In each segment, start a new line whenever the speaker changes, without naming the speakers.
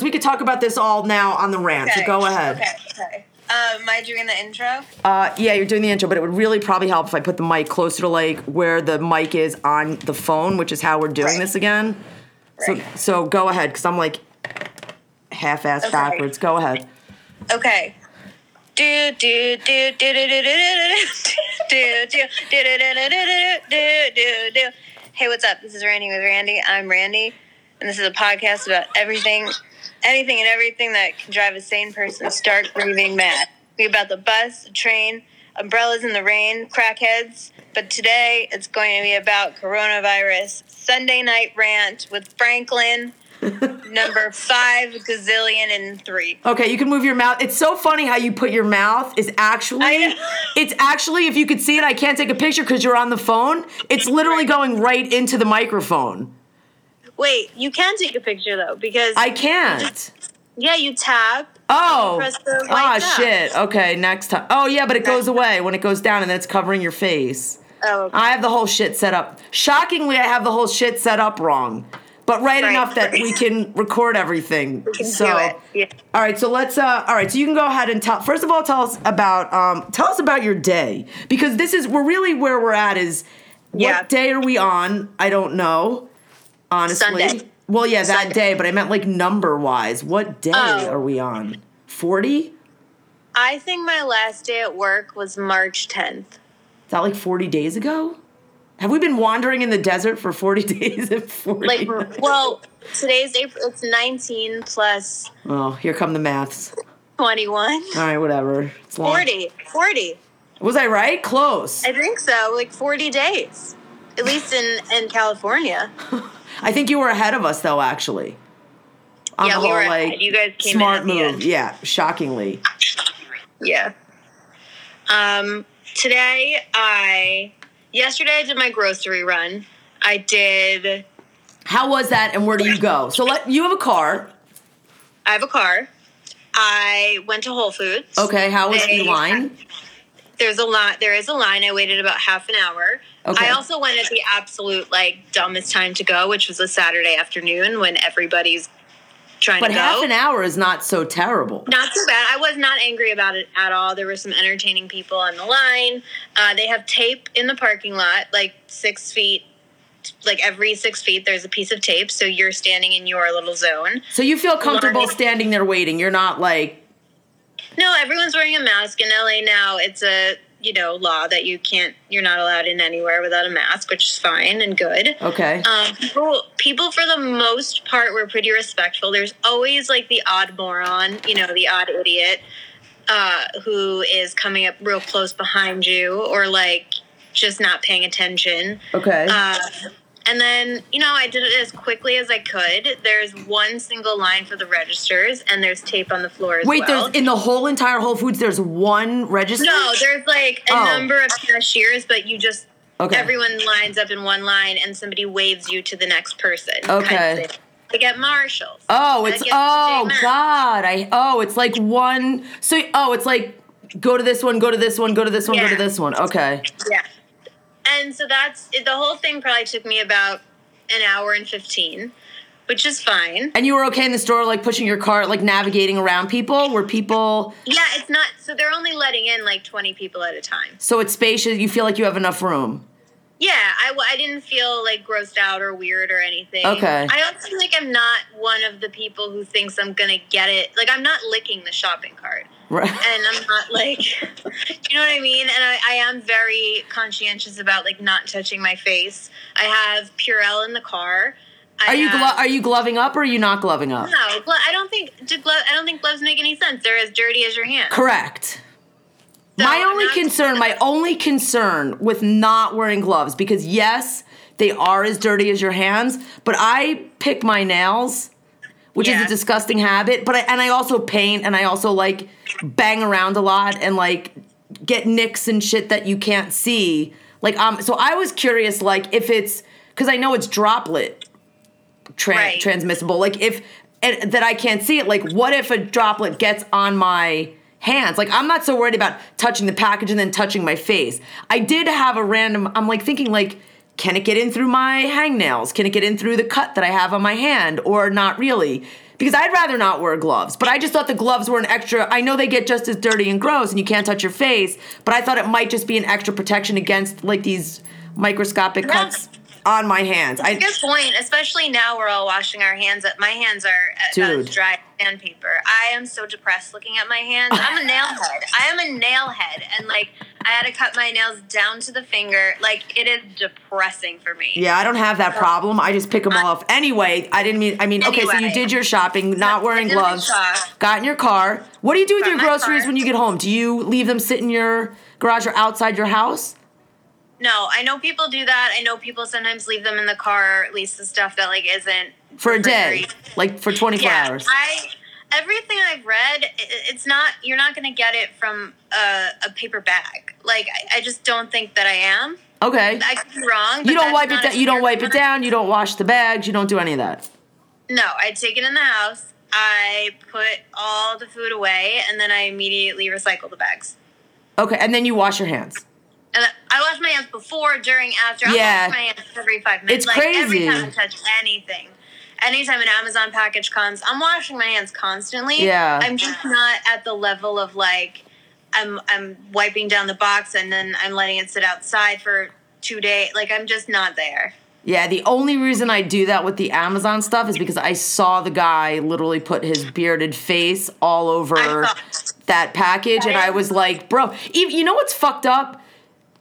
because we could talk about this all now on the rant. So go ahead.
Okay, okay. Uh, am I doing the intro?
Uh, yeah, you're doing the intro, but it would really probably help if I put the mic closer to like where the mic is on the phone, which is how we're doing
Right.
this again.
Right.
So, so go ahead, because I'm like half-ass
Okay.
backwards. Go ahead.
Okay. Do do do do do do do do do do do do do do do do. Hey, what's up? This is Randy with Randy. I'm Randy, and this is a podcast about everything, anything, and everything that can drive a sane person stark raving mad. We about the bus, the train, umbrellas in the rain, crackheads. But today it's going to be about coronavirus. Sunday night rant with Franklin, number five gazillion and three.
Okay, you can move your mouth. It's so funny how you put your mouth is actually. It's actually, if you could see it, I can't take a picture because you're on the phone. It's literally going right into the microphone.
Wait, you can take a picture though because
I can't.
yeah, you tap.
Oh, ah, shit. Okay, next time. Oh, yeah, but it goes away when it goes down, and then it's covering your face.
Oh, okay.
I have the whole shit set up. Shockingly, I have the whole shit set up wrong, but right,
Right.
enough that we can record everything.
can
so.
Yeah.
all right. So let's. Uh, all right. So you can go ahead and tell. First of all, tell us about. Um, tell us about your day because this is. We're really where we're at. Is
Yeah.
what day are we on? I don't know. Honestly.
Sunday.
Well, yeah, that
Sunday.
day, but I meant like number wise. What day
Oh.
are we on? Forty.
I think my last day at work was March 10th.
Is that like 40 days ago? Have we been wandering in the desert for 40 days and 40?
Like, well, today's April. It's 19 plus
oh, here come the maths.
21.
All right, whatever. It's long.
40. 40.
Was I right? Close.
I think so. Like 40 days. At least in, in California.
I think you were ahead of us, though, actually. On
Yeah,
the
we
whole,
were
like,
ahead. You guys came in
smart
the
move. Yeah, shockingly.
Yeah. Um, today I yesterday I did my grocery run. I did
How was that, and where do you go? So let you have a car.
I have a car. I went to Whole Foods.
Okay, how was the
They-
line?
There's a lot there is a line. I waited about half an hour.
Okay.
I also went at the absolute like dumbest time to go, which was a Saturday afternoon when everybody's trying
But
to go.
But half an hour is not so terrible.
Not so bad. I was not angry about it at all. There were some entertaining people on the line. Uh, they have tape in the parking lot, like six feet, like every six feet, there's a piece of tape. So you're standing in your little zone.
So you feel comfortable standing there waiting. You're not like,
No, everyone's wearing a mask in LA now. It's a you know law that you can't, you're not allowed in anywhere without a mask, which is fine and good.
okay.
Um, people, people for the most part were pretty respectful. There's always like the odd moron, you know, the odd idiot uh, who is coming up real close behind you or like just not paying attention.
Okay.
Uh, and then, you know, I did it as quickly as I could. There's one single line for the registers, and there's tape on the floor as well.
Wait,
well.
there's in the whole entire Whole Foods. There's one register.
no, there's like a
Oh.
number of cashiers, but you just
Okay.
everyone lines up in one line, and somebody waves you to the next person.
Okay.
of thing. Like Marshalls.
Oh, it's oh god. I oh, it's like one. So oh, it's like go to this one, go to this one, go to this one, go to this one. Okay.
Yeah. And so that's it, the whole thing. Probably took me about an hour and fifteen, which is fine.
And you were okay in the store, like pushing your cart, like navigating around people. Were people?
Yeah, it's not. So they're only letting in like twenty people at a time.
So it's spacious. You feel like you have enough room.
Yeah, I, I didn't feel like grossed out or weird or anything.
Okay.
I also feel like I'm not one of the people who thinks I'm gonna get it. Like I'm not licking the shopping cart,
Right.
and I'm not like, you know what I mean. And I, I am very conscientious about like not touching my face. I have Purell in the car. I
Are you
have-
glo- are you gloving up or are you not gloving up?
No, glo- I don't think do glo- I don't think gloves make any sense. They're as dirty as your hands.
Correct.
So
my only concern, my only concern with not wearing gloves, because yes, they are as dirty as your hands, but I pick my nails, which is a disgusting habit. But I, and I also paint, and I also like bang around a lot and like get nicks and shit that you can't see. Like um, so I was curious, like if it's because I know it's droplet tra-
Right.
transmissible. Like if and that I can't see it. Like what if a droplet gets on my hands? Like I'm not so worried about touching the package and then touching my face. I did have a random. I'm like thinking like. Can it get in through my hangnails? Can it get in through the cut that I have on my hand or not really? Because I'd rather not wear gloves, but I just thought the gloves were an extra. I know they get just as dirty and gross and you can't touch your face, but I thought it might just be an extra protection against like these microscopic cuts on my hands. I
Good point. Especially now we're all washing our hands. Uh, my hands are uh, uh,
Dude.
as dry as sandpaper. I am so depressed looking at my hands. I'm a nailhead. I am a nailhead, and like I had to cut my nails down to the finger. Like it is depressing for me.
Yeah, I don't have that problem. I just pick them off. Anyway, I didn't mean. I mean, okay, so you did your shopping, not wearing gloves. Got in your car. What do you do with
Got
your groceries
car.
when you get home? Do you leave them sit in your garage or outside your house?
No, I know people do that. I know people sometimes leave them in the car, at least the stuff that like isn't
For a day, like for 24
Yeah,
hours.
I everything I've read, it's not you're not going to get it from a, a paper bag. Like I, I just don't think that I am.
okay.
I could be wrong.
You don't wipe it down. You don't wipe it down. You don't wash the bags. You don't do any of that.
No, I take it in the house. I put all the food away, and then I immediately recycle the bags.
Okay, and then you wash your hands.
And I wash my hands before, during, after. I
Yeah.
wash my hands every five minutes.
It's
like, Every time I touch anything. Anytime an Amazon package comes, I'm washing my hands constantly.
Yeah.
I'm just not at the level of like, I'm I'm wiping down the box and then I'm letting it sit outside for two days. Like I'm just not there.
Yeah, the only reason I do that with the Amazon stuff is because I saw the guy literally put his bearded face all over that package, and I was like, bro, you know what's fucked up?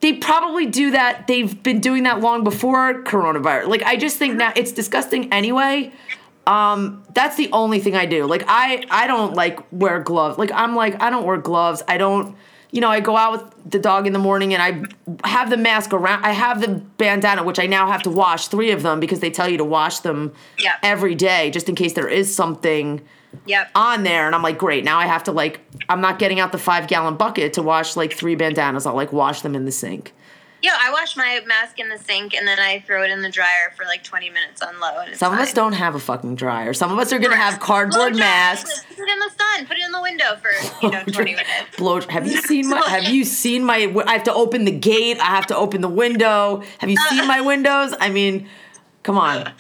They probably do that. They've been doing that long before coronavirus. Like, I just think now it's disgusting anyway. Um, that's the only thing I do. Like, I I don't like wear gloves. Like, I'm like I don't wear gloves. I don't. You know, I go out with the dog in the morning and I have the mask around. I have the bandana, which I now have to wash three of them because they tell you to wash them
Yeah.
every day just in case there is something
Yep.
on there and I'm like, great, now I have to like I'm not getting out the five gallon bucket to wash like three bandanas. I'll like wash them in the sink.
Yeah, I wash my mask in the sink and then I throw it in the dryer for like 20 minutes on low. And
Some of us don't have a fucking dryer. Some of us are gonna have cardboard masks.
Put it in the sun. Put it in the window for you know 20 minutes.
Blow. Have you seen my? Have you seen my? I have to open the gate. I have to open the window. Have you seen my windows? I mean, come on.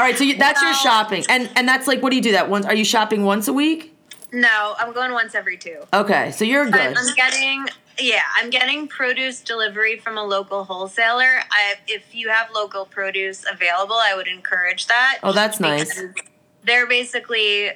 All right, so you, that's your shopping, and and that's like, what do you do? That once? Are you shopping once a week?
No, I'm going once every two.
Okay, so you're good.
I'm getting yeah, I'm getting produce delivery from a local wholesaler. I, if you have local produce available, I would encourage that.
Oh, that's nice.
They're basically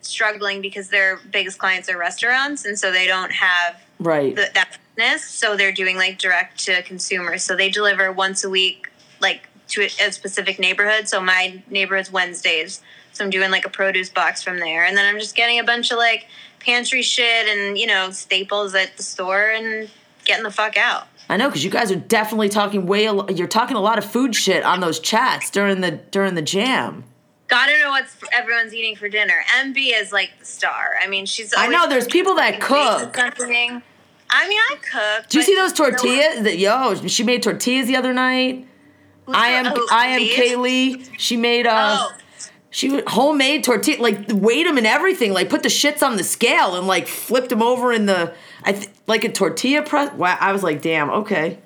struggling because their biggest clients are restaurants, and so they don't have
Right.
the, that business. So they're doing like direct to consumers. So they deliver once a week, like to a, specific neighborhood. So my neighborhood's Wednesdays. So I'm doing like a produce box from there, and then I'm just getting a bunch of like pantry shit and you know staples at the store and getting the fuck out.
I know because you guys are definitely talking way. You're talking a lot of food shit on those chats during the during the jam.
Gotta know what everyone's eating for dinner. MB is like the star. I mean, she's.
I know there's people that cook.
Something. I mean, I cook.
Do you see those tortillas? That yo, she made tortillas the other night. I am
who-
I am? Kaylee. She made uh
Oh,
she homemade tortilla like weighed them and everything. Like put the shits on the scale and like flipped them over in the I th- like a tortilla press. Wow, I was like, damn, okay,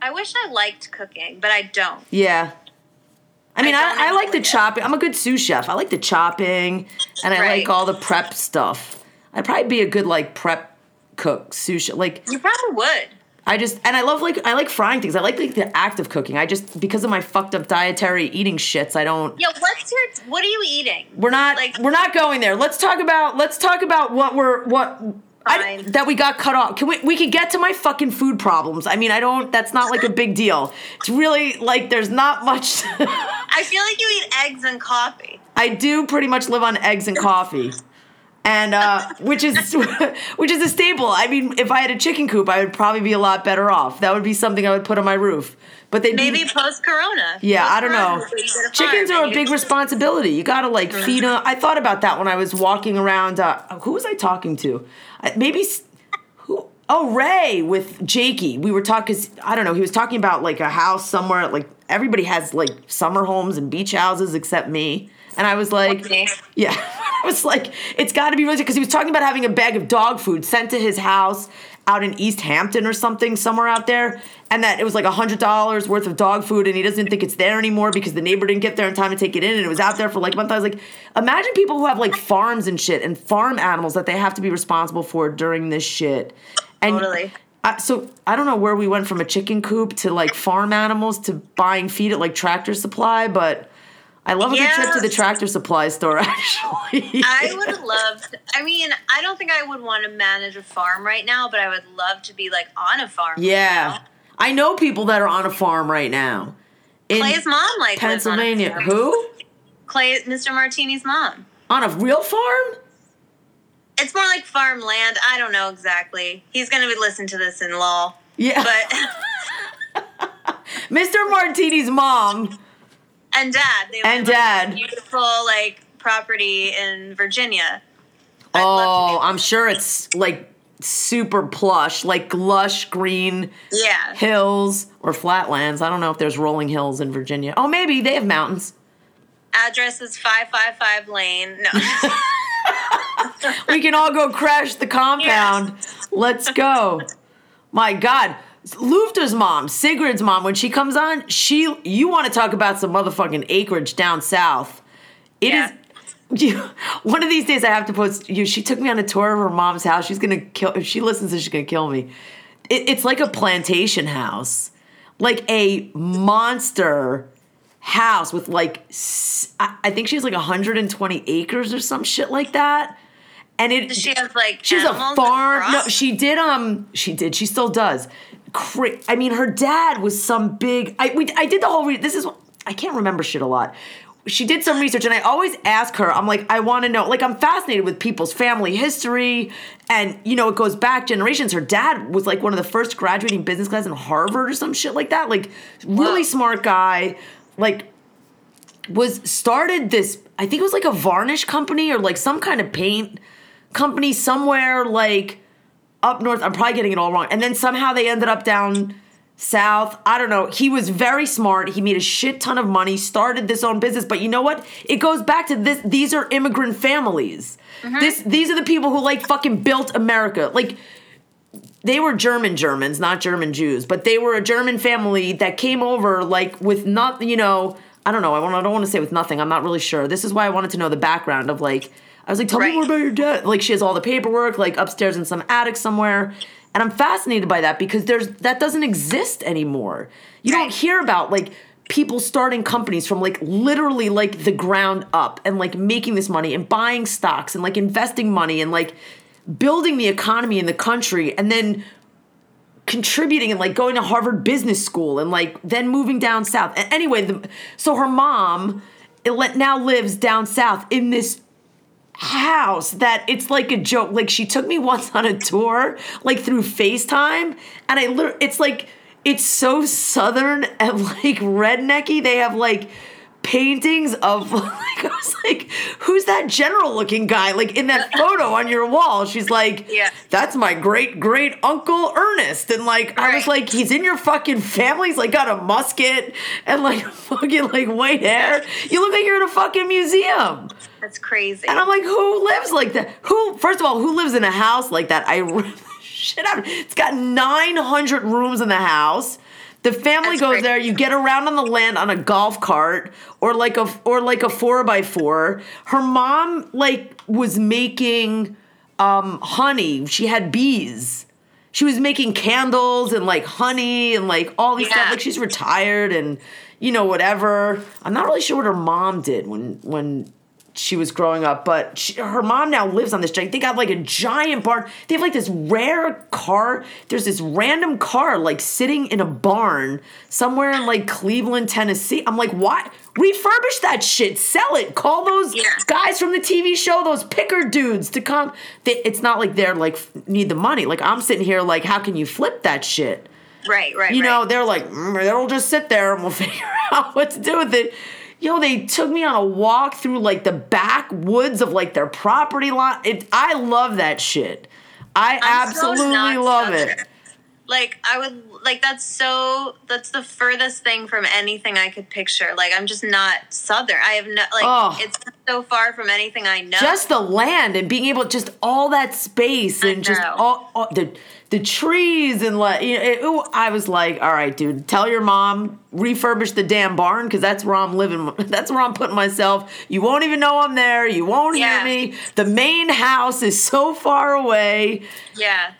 I wish I liked cooking, but I don't.
yeah. I mean,
I
I, I, like the
it.
chopping. I'm a good sous chef. I like the chopping, and I
Right.
like all the prep stuff. I'd probably be a good like prep cook, sous chef. Like
You probably would.
I just and I love like I like frying things. I like like the act of cooking. I just because of my fucked up dietary eating shits, I don't.
Yeah, what's your? What are you eating?
We're not
Like-
we're not going there. Let's talk about let's talk about what we're what I, that we got cut off. Can we we could get to my fucking food problems. I mean, I don't that's not like a big deal. It's really like there's not much
I feel like you eat eggs and coffee.
I do pretty much live on eggs and coffee. And uh, which is which is a staple. I mean, if I had a chicken coop, I would probably be a lot better off. That would be something I would put on my roof. But they
Maybe post Corona.
Yeah, I don't know. Chickens are a big
responsibility.
You gotta like feed them. I thought about that when I was walking around. Uh, who was I talking to? Maybe who? Oh, Ray with Jakey. We were talking. I don't know. He was talking about like a house somewhere. Like everybody has like summer homes and beach houses except me. And I was like, yeah. I was like, it's got to be really because he was talking about having a bag of dog food sent to his house out in East Hampton or something, somewhere out there, and that it was like a hundred dollars worth of dog food, and he doesn't think it's there anymore because the neighbor didn't get there in time to take it in, and it was out there for like a month. I was like, imagine people who have like farms and shit and farm animals that they have to be responsible for during this shit. And
Totally.
I, so I don't know where we went from a chicken coop to like farm animals to buying feed at like Tractor Supply, but I love a good trip to the Tractor Supply store. Actually,
I would have loved. I mean, I don't think I would want to manage a farm right now, but I would love to be like on a farm. right
yeah,
now.
I know people that are on a farm right now in
Clay's mom like lives on a
Pennsylvania. Who
Clay, Mr. Martini's mom.
on a real farm?
It's more like farmland. I don't know exactly. He's gonna be listening to this in law,
Yeah,
but
Mr. Martini's mom.
And dad. They
And dad.
a beautiful like property in Virginia. I'd
Oh, I'm sure it's like super plush, like lush green
yeah.
hills or flatlands. I don't know if there's rolling hills in Virginia. Oh, maybe they have mountains.
Address is five five five Lane. No.
we can all go crash the compound. Let's go. My God. Lufta's mom, Sigrid's mom, when she comes on, she you want to talk about some motherfucking acreage down south. It is.
Yeah.
You, one of these days, I have to post you. She took me on a tour of her mom's house. She's gonna kill. If she listens, she's gonna kill me. It, it's like a plantation house, like a monster house with like I think she has like 120 acres or some shit like that. And it
Does she has like
She's a farm. No, she did. Um, she did. She still does. Cra- I mean, her dad was some big. I we, I did the whole. Re- this is. I can't remember shit a lot. She did some research, and I always ask her. I'm like, I want to know. Like, I'm fascinated with people's family history, and you know, it goes back generations. Her dad was like one of the first graduating business class in Harvard or some shit like that. Like, really
Wow.
smart guy. Like, was started this I think it was like a varnish company or like some kind of paint company somewhere like up north. I'm probably getting it all wrong. And then somehow they ended up down south. I don't know. He was very smart. He made a shit ton of money, started this own business, but you know what? It goes back to this these are immigrant families. Mm-hmm. This these are the people who like fucking built America. Like they were German Germans, not German Jews, but they were a German family that came over like with not, you know, I don't know. I, want, I don't want to say with nothing. I'm not really sure. This is why I wanted to know the background of like, I was like, tell me more about your dad. Like she has all the paperwork, like upstairs in some attic somewhere. And I'm fascinated by that because there's that doesn't exist anymore. You don't hear about like people starting companies from like literally like the ground up and like making this money and buying stocks and like investing money and like building the economy in the country and then contributing and like going to Harvard Business School and like then moving down south. A- Anyway, the, so her mom now lives down south in this house that it's like a joke. Like she took me once on a tour, like through FaceTime, and I literally, it's like it's so southern and like rednecky. They have like paintings of like I was like, who's that general looking guy? Like in that photo on your wall. She's like,
Yeah.
that's my great great uncle Ernest. And like I was like, he's in your fucking family. He's like got a musket and like fucking like white hair. You look like you're in a fucking museum.
That's crazy.
And I'm like, who lives like that? Who, first of all, who lives in a house like that? I shit out. It's got 900 rooms in the house. The family
That's
goes there. You get around on the land on a golf cart or like a or like a four by four. Her mom like was making um, honey. She had bees. She was making candles and like honey and like all these stuff. Like she's retired and you know whatever. I'm not really sure what her mom did when when she was growing up, but she, her mom now lives on this giant. They got like a giant barn. They have like this rare car. There's this random car like sitting in a barn somewhere in like Cleveland, Tennessee. I'm like, what? Refurbish that shit. Sell it. Call those
Yeah.
guys from the TV show, those picker dudes, to come. They, it's not like they're like need the money. Like I'm sitting here like, how can you flip that shit?
right, right.
You
right.
know, they're like, mm, it'll just sit there and we'll figure out what to do with it. Yo, they took me on a walk through like the backwoods of like their property lot. It, I love that shit. I
I'm
absolutely
not
love it.
Like I would like that's so that's the furthest thing from anything I could picture. Like I'm just not southern. I have no like
Oh.
it's so far from anything I know.
just the land and being able just all that space and just all, all the the trees and like you know, it, it- I was like, all right, dude, tell your mom refurbish the damn barn because that's where I'm living. That's where I'm putting myself. You won't even know I'm there. You won't
Yeah.
hear me. The main house is so far away
yeah.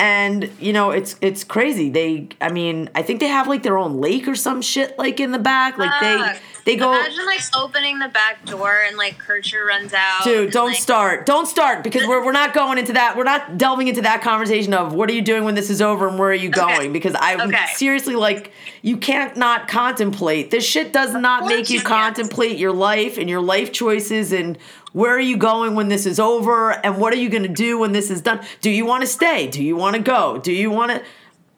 And you know it's it's crazy they i mean i think they have like their own lake or some shit like in the back like they they go
Imagine like opening the back door and like Kircher runs out.
Dude,
and,
don't
like,
start. Don't start because we're, we're not going into that. We're not delving into that conversation of what are you doing when this is over and where are you
Okay.
going? Because I
Okay.
seriously like you can't not contemplate. This shit does not make you
you
contemplate your life and your life choices and where are you going when this is over and what are you going to do when this is done? Do you want to stay? Do you want to go? Do you want to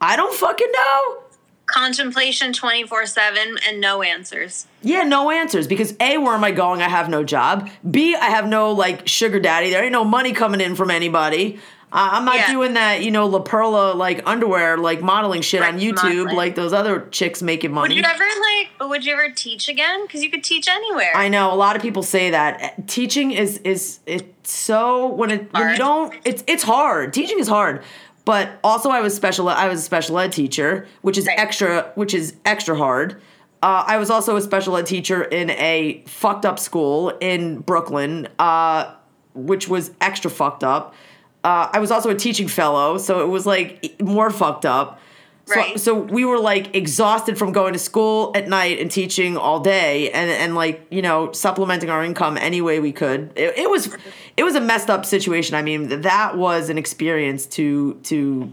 I don't fucking know.
contemplation 24/7 and no answers.
Yeah, no answers because A, where am I going? I have no job. B, I have no like sugar daddy. There ain't no money coming in from anybody. Uh, I'm not
Yeah.
doing that, you know, La Perla like underwear, like modeling shit on YouTube,
modeling.
like those other chicks making money.
Would you ever like would you ever teach again? Cuz you could teach anywhere.
I know a lot of people say that teaching is is it's so when it when you don't it's it's hard. Teaching is hard. But also I was special I was a special ed teacher, which is
Right.
extra which is extra hard. Uh, I was also a special ed teacher in a fucked up school in Brooklyn, uh, which was extra fucked up. Uh, I was also a teaching fellow, so it was like more fucked up. So,
Right.
so we were like exhausted from going to school at night and teaching all day and, and like, you know, supplementing our income any way we could. It, it was it was a messed up situation. I mean, that was an experience to to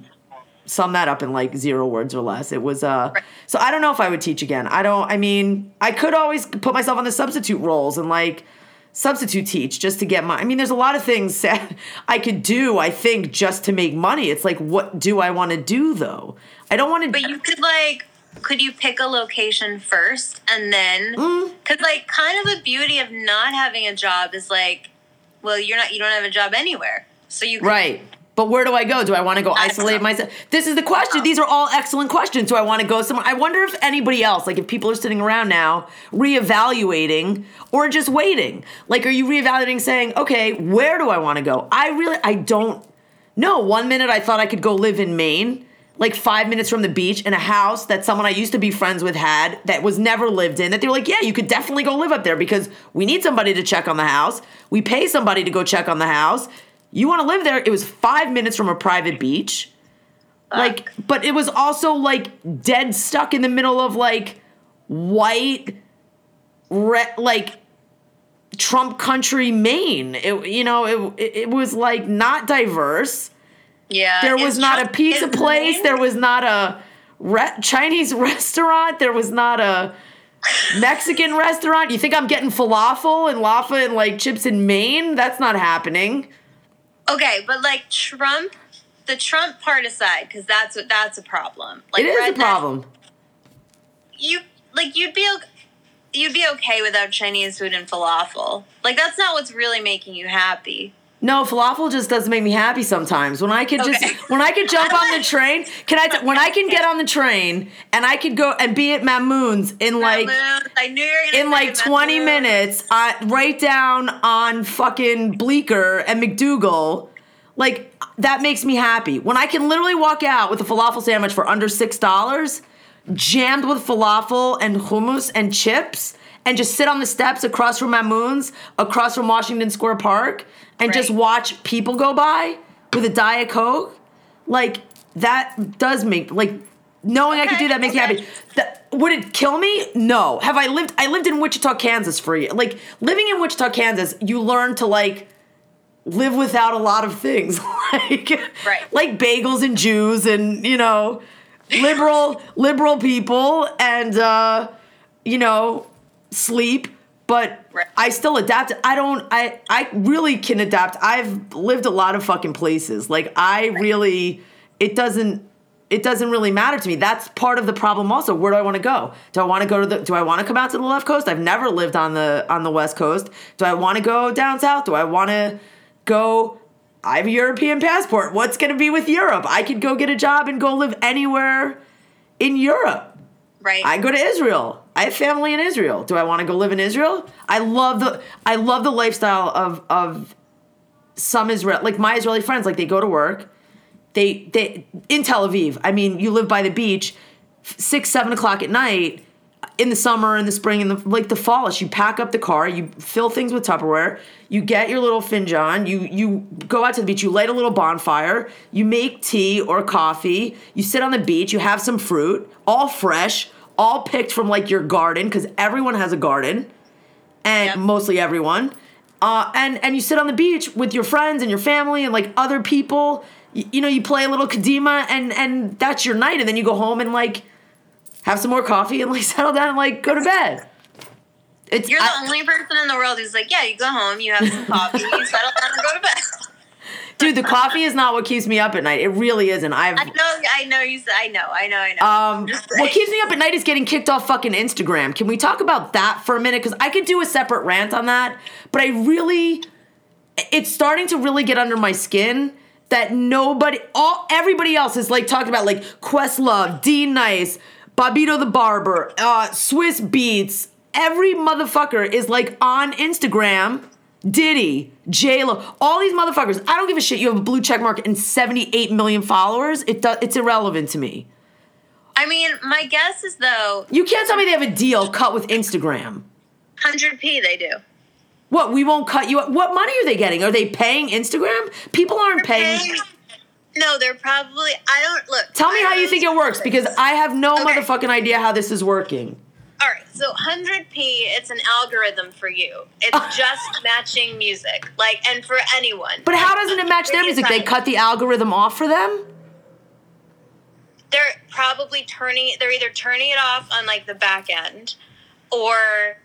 sum that up in like zero words or less. It was uh so I don't know if I would teach again. I don't I mean, I could always put myself on the substitute roles and like substitute teach just to get my I mean there's a lot of things that I could do I think just to make money. It's like what do I want to do though? I don't want to
But you could like could you pick a location first and then
Mm.
cuz like kind of the beauty of not having a job is like well you're not you don't have a job anywhere. So you
Right. But where do I go? Do I want to go isolate myself? This is the question. These are all excellent questions. Do I want to go somewhere? I wonder if anybody else, like if people are sitting around now reevaluating or just waiting. Like, are you reevaluating saying, okay, where do I want to go? I really, I don't know. One minute I thought I could go live in Maine, like five minutes from the beach in a house that someone I used to be friends with had that was never lived in. That they were like, yeah, you could definitely go live up there because we need somebody to check on the house. We pay somebody to go check on the house. You want to live there? It was five minutes from a private beach. Like, but it was also like dead stuck in the middle of like white, re- like Trump country Maine. It, you know, it, it, was like not diverse.
Yeah.
There was not a
Trump-
pizza place.
Maine-
There was not a re- Chinese restaurant. There was not a Mexican restaurant. You think I'm getting falafel and laffa and like chips in Maine? That's not happening.
Okay, but like Trump, the Trump part aside, because that's what that's a problem. Like
it is a problem.
You like you'd be o- you'd be okay without Chinese food and falafel. Like that's not what's really making you happy.
No, falafel just doesn't make me happy sometimes. When I could just
Okay.
when I could jump on the train, can I t- when I can get on the train and I could go and be at Mamoun's in like
Mamoun, I knew you were
in like 20
Mamoun.
minutes uh, right down on fucking Bleecker and MacDougal, like that makes me happy. When I can literally walk out with a falafel sandwich for under $6, jammed with falafel and hummus and chips, and just sit on the steps across from Mamoun's, across from Washington Square Park, and just watch people go by with a Diet Coke, like that does make like knowing I could do that makes me happy. That, would it kill me? No. Have I lived? I lived in Wichita, Kansas for a year. Like living in Wichita, Kansas, you learn to like live without a lot of things, like
Right.
like bagels and Jews and you know liberal liberal people and uh, you know sleep. But. I still adapt. I don't. I I really can adapt. I've lived a lot of fucking places. Like I really, it doesn't it doesn't really matter to me. That's part of the problem also. Where do I want to go? Do I want to go to the do I want to come out to the left coast? I've never lived on the on the west coast. Do I want to go down south? Do I want to go I have a European passport. What's going to be with Europe? I could go get a job and go live anywhere in Europe.
Right.
I go to Israel. I have family in Israel. Do I want to go live in Israel? I love the I love the lifestyle of of some Israel like my Israeli friends. Like they go to work, they they in Tel Aviv. I mean, you live by the beach, six seven o'clock at night in the summer, in the spring, in the like the fall. You pack up the car, you fill things with Tupperware, you get your little finjan, you you go out to the beach, you light a little bonfire, you make tea or coffee, you sit on the beach, you have some fruit, all fresh, all picked from like your garden because everyone has a garden, and
Yep.
mostly everyone. Uh, and and you sit on the beach with your friends and your family and like other people. You, you know, you play a little kadima and and that's your night. And then you go home and like have some more coffee and like settle down and like go to bed. It's
You're the
I-
only person in the world who's like, yeah, you go home, you have some coffee, you settle down and go to bed.
dude. The coffee is not what keeps me up at night. It really isn't. I've
I know, I know you. said- I know, I know, I know.
Um, what keeps me up at night is getting kicked off fucking Instagram. Can we talk about that for a minute? Because I could do a separate rant on that, but I really, it's starting to really get under my skin that nobody, all everybody else is like talking about like Questlove, D Nice, Bobbito the Barber, uh, Swizz Beatz. Every motherfucker is like on Instagram. Diddy, J Lo, all these motherfuckers. I don't give a shit. You have a blue check mark and 78 million followers. It do, it's irrelevant to me.
I mean, my guess is though,
You can't tell me they have a deal cut with Instagram.
100p they do.
What, we won't cut you? Up what money are they getting? Are they paying Instagram? People aren't paying.
Paying- No, they're probably. I don't look.
Tell me
I
how you think it works because I have no
Okay.
motherfucking idea how this is working.
So 100p, it's an algorithm for you. It's ah. just matching music, like, and for anyone.
But how doesn't it match their music? They cut the algorithm off for them?
They're probably turning. They're either turning it off on like the back end, or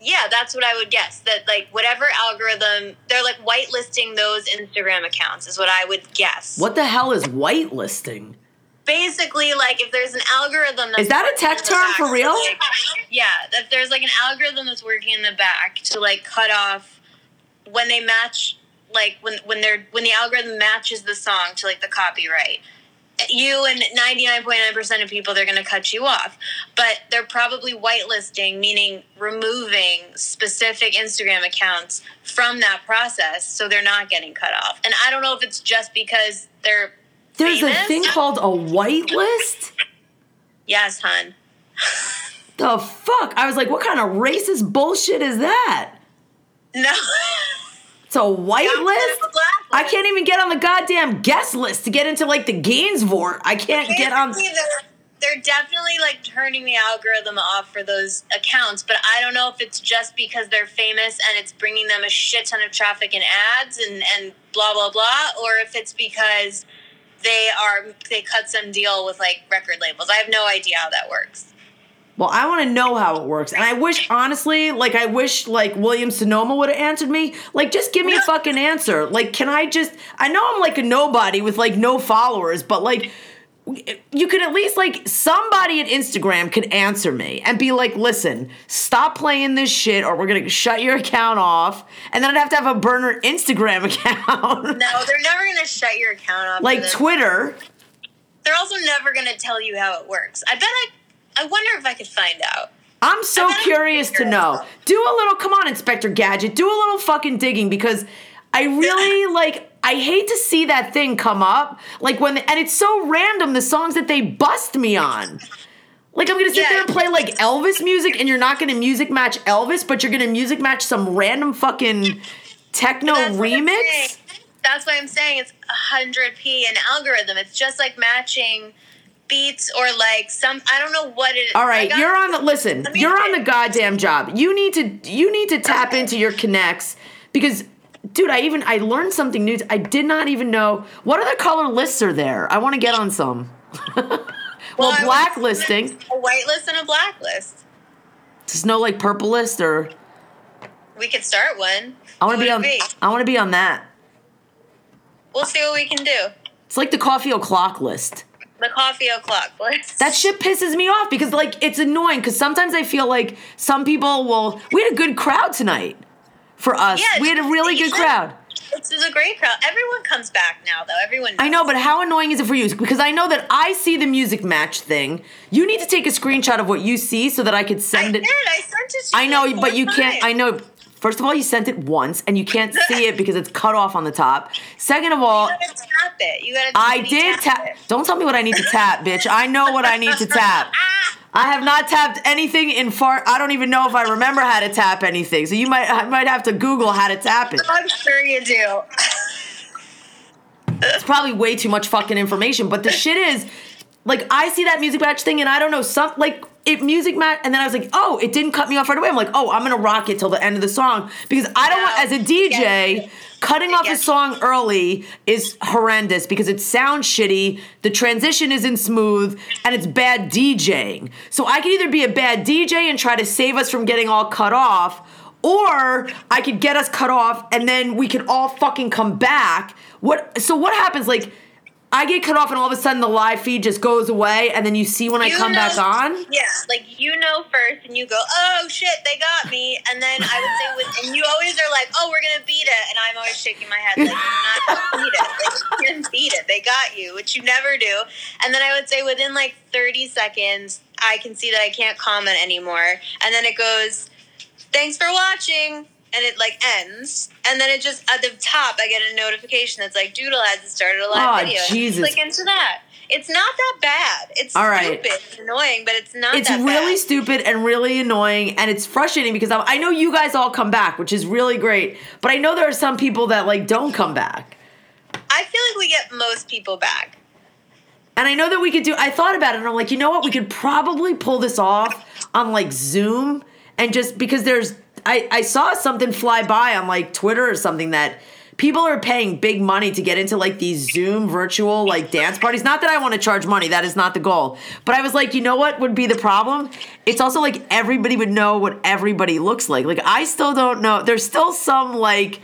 yeah, that's what I would guess. That like whatever algorithm, they're like whitelisting those Instagram accounts is what I would guess.
What the hell is whitelisting?
Basically like if there's an algorithm that's
Is that a tech term
back
for real?
like- yeah if there's like an algorithm that's working in the back to like cut off when they match like when when they're when the algorithm matches the song to like the copyright. You and 99.9% of people they're going to cut you off. But they're probably whitelisting meaning removing specific instagram accounts from that process so they're not getting cut off. And i don't know if it's just because they're
There's a thing called a whitelist?
yes hun
The fuck? I was like, what kind of racist bullshit is that?
No.
It's a whitelist? I can't even get on the goddamn guest list to get into like the Gansevoort. I can't get on.
They're, they're definitely like turning the algorithm off for those accounts, but I don't know if it's just because they're famous and it's bringing them a shit ton of traffic and ads and, and blah blah blah, or if it's because they are they cut some deal with like record labels. I have no idea how that works.
Well, I want to know how it works, and I wish, honestly, like I wish, like William Sonoma would have answered me. Like, just give me a fucking answer. Like, can I just? I know I'm like a nobody with like no followers, but like, you could at least like somebody at Instagram could answer me and be like, listen, stop playing this shit, or we're gonna shut your account off, and then I'd have to have a burner Instagram account,
No, they're never gonna shut your account off.
like. Twitter.
They're also never gonna tell you how it works. I bet I. I wonder if I could find out.
I'm so
I bet I'm
curious to know. Do a little, come on, Inspector Gadget, do a little fucking digging because I really like. I hate to see that thing come up, like when, and it's so random the songs that they bust me on. Like I'm gonna sit
Yeah.
there and play like Elvis music, and you're not gonna music match Elvis, but you're gonna music match some random fucking techno
That's
remix.
That's why I'm saying it's 100p an algorithm. It's just like matching beats or like some. I don't know what it is.
All right,
got-
you're on the listen. You're on the goddamn job. You need to you need to tap
Okay.
into your connects because dude, I even I learned something new. I did not even know what other color lists are there. I want to get on some. well,
Well,
blacklisting.
A white list and a blacklist.
There's no like purple list or
We could start one.
I want to be on.
it
I want to be on that.
We'll see what we can do.
It's like the coffee o'clock list.
The coffee o'clock list.
That shit pisses me off because like it's annoying because sometimes I feel like some people will. We had a good crowd tonight for us.
Yeah,
we had a really good crowd.
This is a great crowd. Everyone comes back now, though. Everyone.
I know, but how annoying is it for you? Because I know that I see the music match thing. You need to take a screenshot of what you see so that I could
I
send
did.
it.
I sent it to you.
I know, but you can't. I know. First of all, you sent it once, and you can't see it because it's cut off on the top. Second of all,
You gotta tap it. You gotta.
I did tap.
it.
Don't tell me what I need to tap, bitch. I know what I need to tap. I have not tapped anything in far. I don't even know if I remember how to tap anything. So you might, I might have to Google how to tap it.
I'm sure you do.
It's probably way too much fucking information. But the shit is, like, I see that music match thing, and I don't know some like it music match, and then I was like, oh, it didn't cut me off right away. I'm like, oh, I'm gonna rock it till the end of the song because I don't want as a DJ.
Yes.
Cutting off a song early is horrendous because it sounds shitty, the transition isn't smooth, and it's bad DJing. So I could either be a bad DJ and try to save us from getting all cut off, or I could get us cut off and then we could all fucking come back. What so what happens like I get cut off and all of a sudden the live feed just goes away and then you see when I
You
come back on?
Yeah, like you know first, and you go, "Oh shit, they got me," and then I would say, with, and you always are like, "Oh, we're gonna beat it," and I'm always shaking my head like, "You're not gonna beat it. Like, you didn't beat it. They got you," which you never do. And then I would say, within like 30 seconds, I can see that I can't comment anymore, and then it goes, "Thanks for watching." And it like ends, and then it just at the top I get a notification that's like Doodle has started a live
Oh,
video.
Jesus.
Click into that. It's not that bad. It's
All right.
stupid, it's annoying, but it's not.
It's really
bad.
stupid and really annoying, and it's frustrating because I'm, I know you guys all come back, which is really great. But I know there are some people that like don't come back.
I feel like we get most people back.
And I know that we could do. I thought about it, and I'm like, you know what? We could probably pull this off on like Zoom, and just because there's, I I saw something fly by on like Twitter or something that people are paying big money to get into like these Zoom virtual like dance parties. Not that I want to charge money. That is not the goal. But I was like, you know what would be the problem? It's also like everybody would know what everybody looks like. Like I still don't know. There's still some like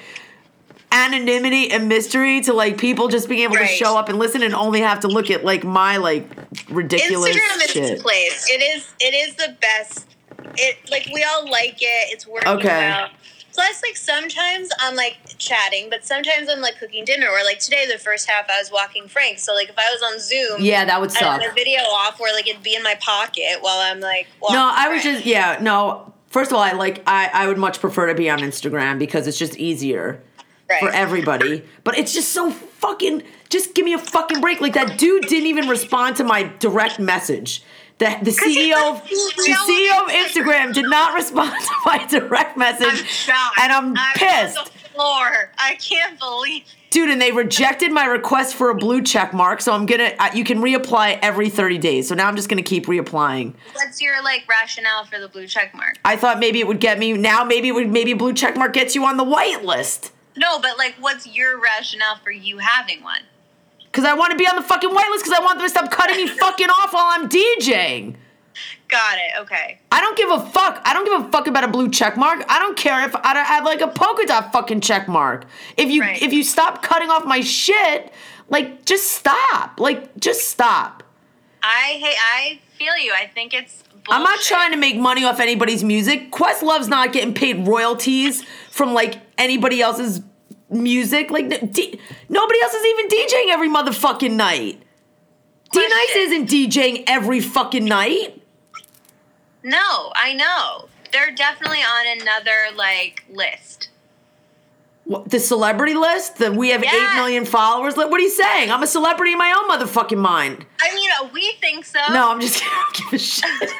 anonymity and mystery to like people just being able to show up and listen and only have to look at like my like ridiculous
Instagram is
shit.
its place. It is. It is the best. It like we all like it. It's working
Okay.
well. Plus, like sometimes I'm like chatting, but sometimes I'm like cooking dinner. Or like today, the first half I was walking Frank. So like if I was on Zoom,
Yeah, that would
I
suck.
had a video off where like it'd be in my pocket while I'm like. Walking
No, I was
Frank.
just yeah, no. First of all, I like I I would much prefer to be on Instagram because it's just easier
Right.
for everybody. But it's just so fucking just give me a fucking break. Like that dude didn't even respond to my direct message. The, the
he
CEO of, the CEO of Instagram did not respond to my direct message,
I'm
and I'm pissed.
on the floor. I can't believe.
Dude, and they rejected my request for a blue check mark, so I'm gonna. Uh, you can reapply every 30 days. So now I'm just gonna keep reapplying.
What's your like rationale for the blue check mark?
I thought maybe it would get me. Now maybe it would. Maybe blue check mark gets you on the white list.
No, but like, what's your rationale for you having one?
Cause I want to be on the fucking white list. Cause I want them to stop cutting me fucking off while I'm DJing.
Got it. Okay.
I don't give a fuck. I don't give a fuck about a blue check mark. I don't care if I have like a polka dot fucking check mark. If you
Right.
if you stop cutting off my shit, like just stop. Like just stop.
I hate. I feel you. I think it's. Bullshit.
I'm not trying to make money off anybody's music. Questlove's not getting paid royalties from like anybody else's music. Like D- nobody else is even DJing every motherfucking night. D Nice isn't DJing every fucking night.
No, I know. They're definitely on another like list.
What, the celebrity list? That we have
Yeah.
eight million followers. Like, what are you saying? I'm a celebrity in my own motherfucking mind.
I mean, uh, we think so.
No, I'm just I don't give a shit.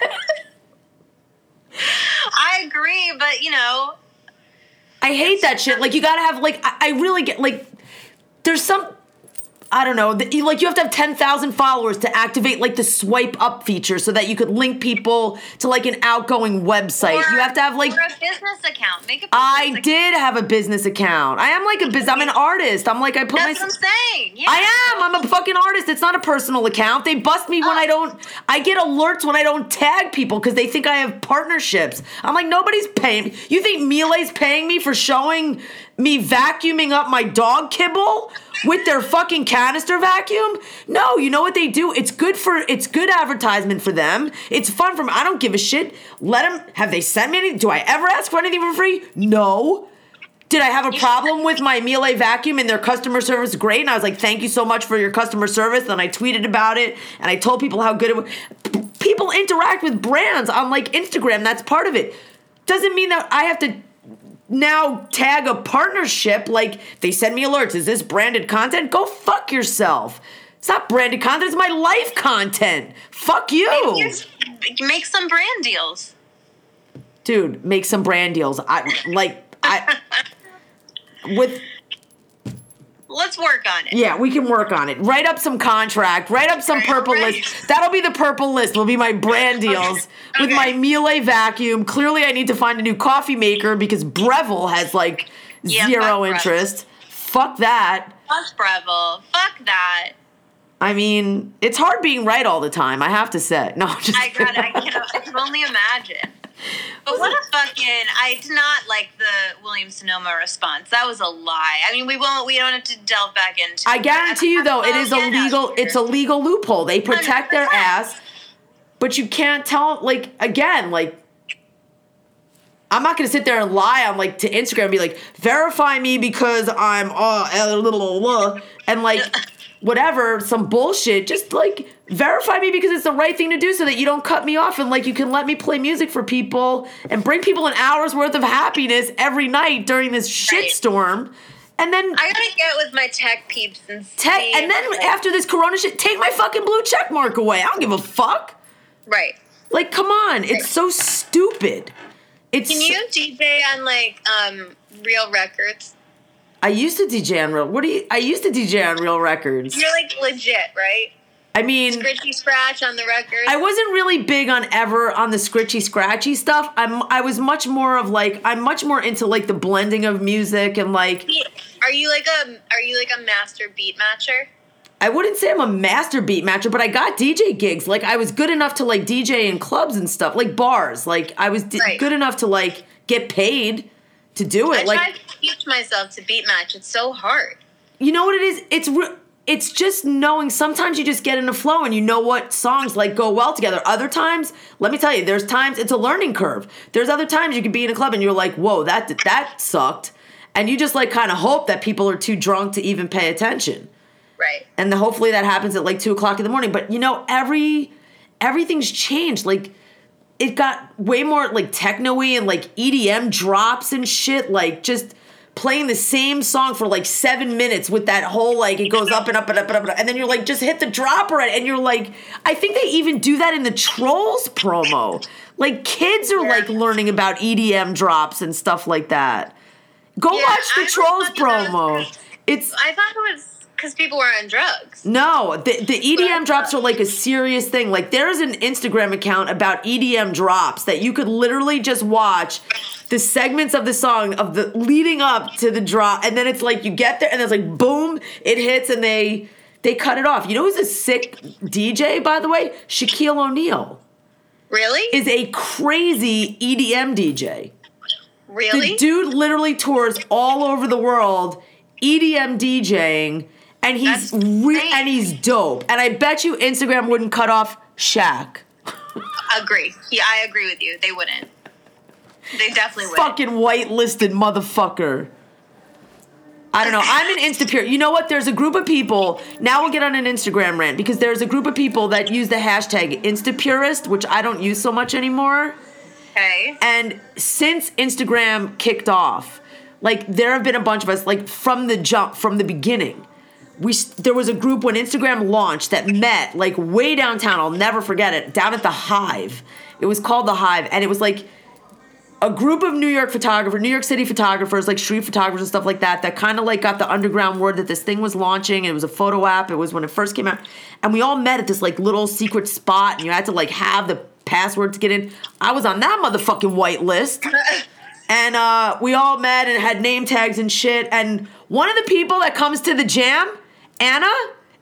I agree, but you know,
I hate that shit. Like you gotta have like I, I really get like there's some I don't know the, like you have to have ten thousand followers to activate like the swipe up feature so that you could link people to like an outgoing website.
or-
you have to have like
a business account. Make a business
I
account.
did have a business account. I am like a business. I'm an artist. I'm like I put
That's
my.
what I'm saying. Yeah.
I am. I'm a fucking artist. It's not a personal account. They bust me when oh. I don't. I get alerts when I don't tag people because they think I have partnerships. I'm like, nobody's paying. You think Miele's paying me for showing me vacuuming up my dog kibble with their fucking canister vacuum? No. You know what they do? It's good for. It's good advertisement for them. It's fun for. I don't give a shit. Let them. Have they sent me anything? Do I ever ask for anything for free? No. Did I have a problem with my Miele vacuum and their customer service great? And I was like, thank you so much for your customer service. Then I tweeted about it and I told people how good it was. People interact with brands on like Instagram. That's part of it. Doesn't mean that I have to now tag a partnership. Like they send me alerts. Is this branded content? Go fuck yourself. It's not branded content. It's my life content. Fuck you.
Make some brand deals.
dude make some brand deals i like i with
Let's work on it.
yeah we can work on it write up some contract write up some
Right,
purple
right.
list that'll be the purple list will be my brand deals with my Miele vacuum clearly i need to find a new coffee maker because breville has like
Yeah,
zero
fuck Breville.
interest fuck that
Fuck Breville. Fuck that.
i mean it's hard being right all the time i have to say no I'm just
I got. I can, I can only imagine. But what a fucking! I did not like the William Sonoma response. That was a lie. I mean, we won't. We don't have to delve back into.
I guarantee you, though, it is a legal. It's a legal loophole. They protect their
100%.
ass, but you can't tell. Like again, like I'm not gonna sit there and lie on like to Instagram and be like, verify me because I'm uh a little uh, and like whatever some bullshit. Just like verify me because it's the right thing to do, so that you don't cut me off and like you can let me play music for people and bring people an hour's worth of happiness every night during this
Right.
shitstorm. And then
I gotta get with my tech peeps and
Tech, and then after this Corona shit, take my fucking blue check mark away. I don't give a fuck.
right.
Like, come on, it's so stupid. It's.
Can you DJ on like um real records?
I used to DJ on real. What do you? I used to DJ on real records.
You're like legit, right?
I mean,
Scritchy scratch on the record.
I wasn't really big on ever on the scritchy scratchy stuff. I'm. I was much more of like. I'm much more into like the blending of music and like.
Are you like a Are you like a master beat matcher?
I wouldn't say I'm a master beat matcher, but I got DJ gigs. Like I was good enough to like DJ in clubs and stuff, like bars. Like I was d-
Right.
good enough to like get paid to do
I
it. Like
try to teach myself to beat match. It's so hard.
you know what it is? It's re- it's just knowing. Sometimes you just get in a flow and you know what songs like go well together. Other times, let me tell you, there's times it's a learning curve. There's other times you can be in a club and you're like, whoa, that that sucked, and you just like kind of hope that people are too drunk to even pay attention.
Right.
and then hopefully that happens at like two o'clock in the morning. But you know, every everything's changed. Like it got way more like techno-y and like EDM drops and shit. Like just playing the same song for like seven minutes with that whole like it goes up and up and up and up and, up, and then you're like just hit the drop right and you're like I think they even do that in the Trolls promo. Like kids are
Yeah.
like learning about EDM drops and stuff like that. Go
Yeah,
watch the
I
Trolls promo. It's
I thought it was because people were on drugs.
no, the, the EDM drops are like a serious thing. Like there's an Instagram account about EDM drops that you could literally just watch the segments of the song of the leading up to the drop, and then it's like you get there and it's like boom, it hits and they they cut it off. You know who's a sick DJ by the way? Shaquille O'Neal
Really?
is a crazy EDM DJ.
really?
The dude literally tours all over the world EDM DJing, and he's re- and he's dope. And I bet you Instagram wouldn't cut off Shaq.
agree. Yeah, I agree with you. They wouldn't. They definitely wouldn't.
Fucking whitelisted motherfucker. I don't know. I'm an Instapure. You know what? There's a group of people. Now we'll get on an Instagram rant because there's a group of people that use the hashtag Instapurist, which I don't use so much anymore.
Okay.
And since Instagram kicked off, like there have been a bunch of us, like from the jump, from the beginning. We there was a group when Instagram launched that met like way downtown. I'll never forget it. Down at the Hive, it was called the Hive, and it was like a group of New York photographers, New York City photographers, like street photographers and stuff like that, that kind of like got the underground word that this thing was launching. It was a photo app. It was when it first came out, and we all met at this like little secret spot, and you had to like have the password to get in. I was on that motherfucking white list, and uh, we all met and had name tags and shit. And one of the people that comes to the jam, Anna,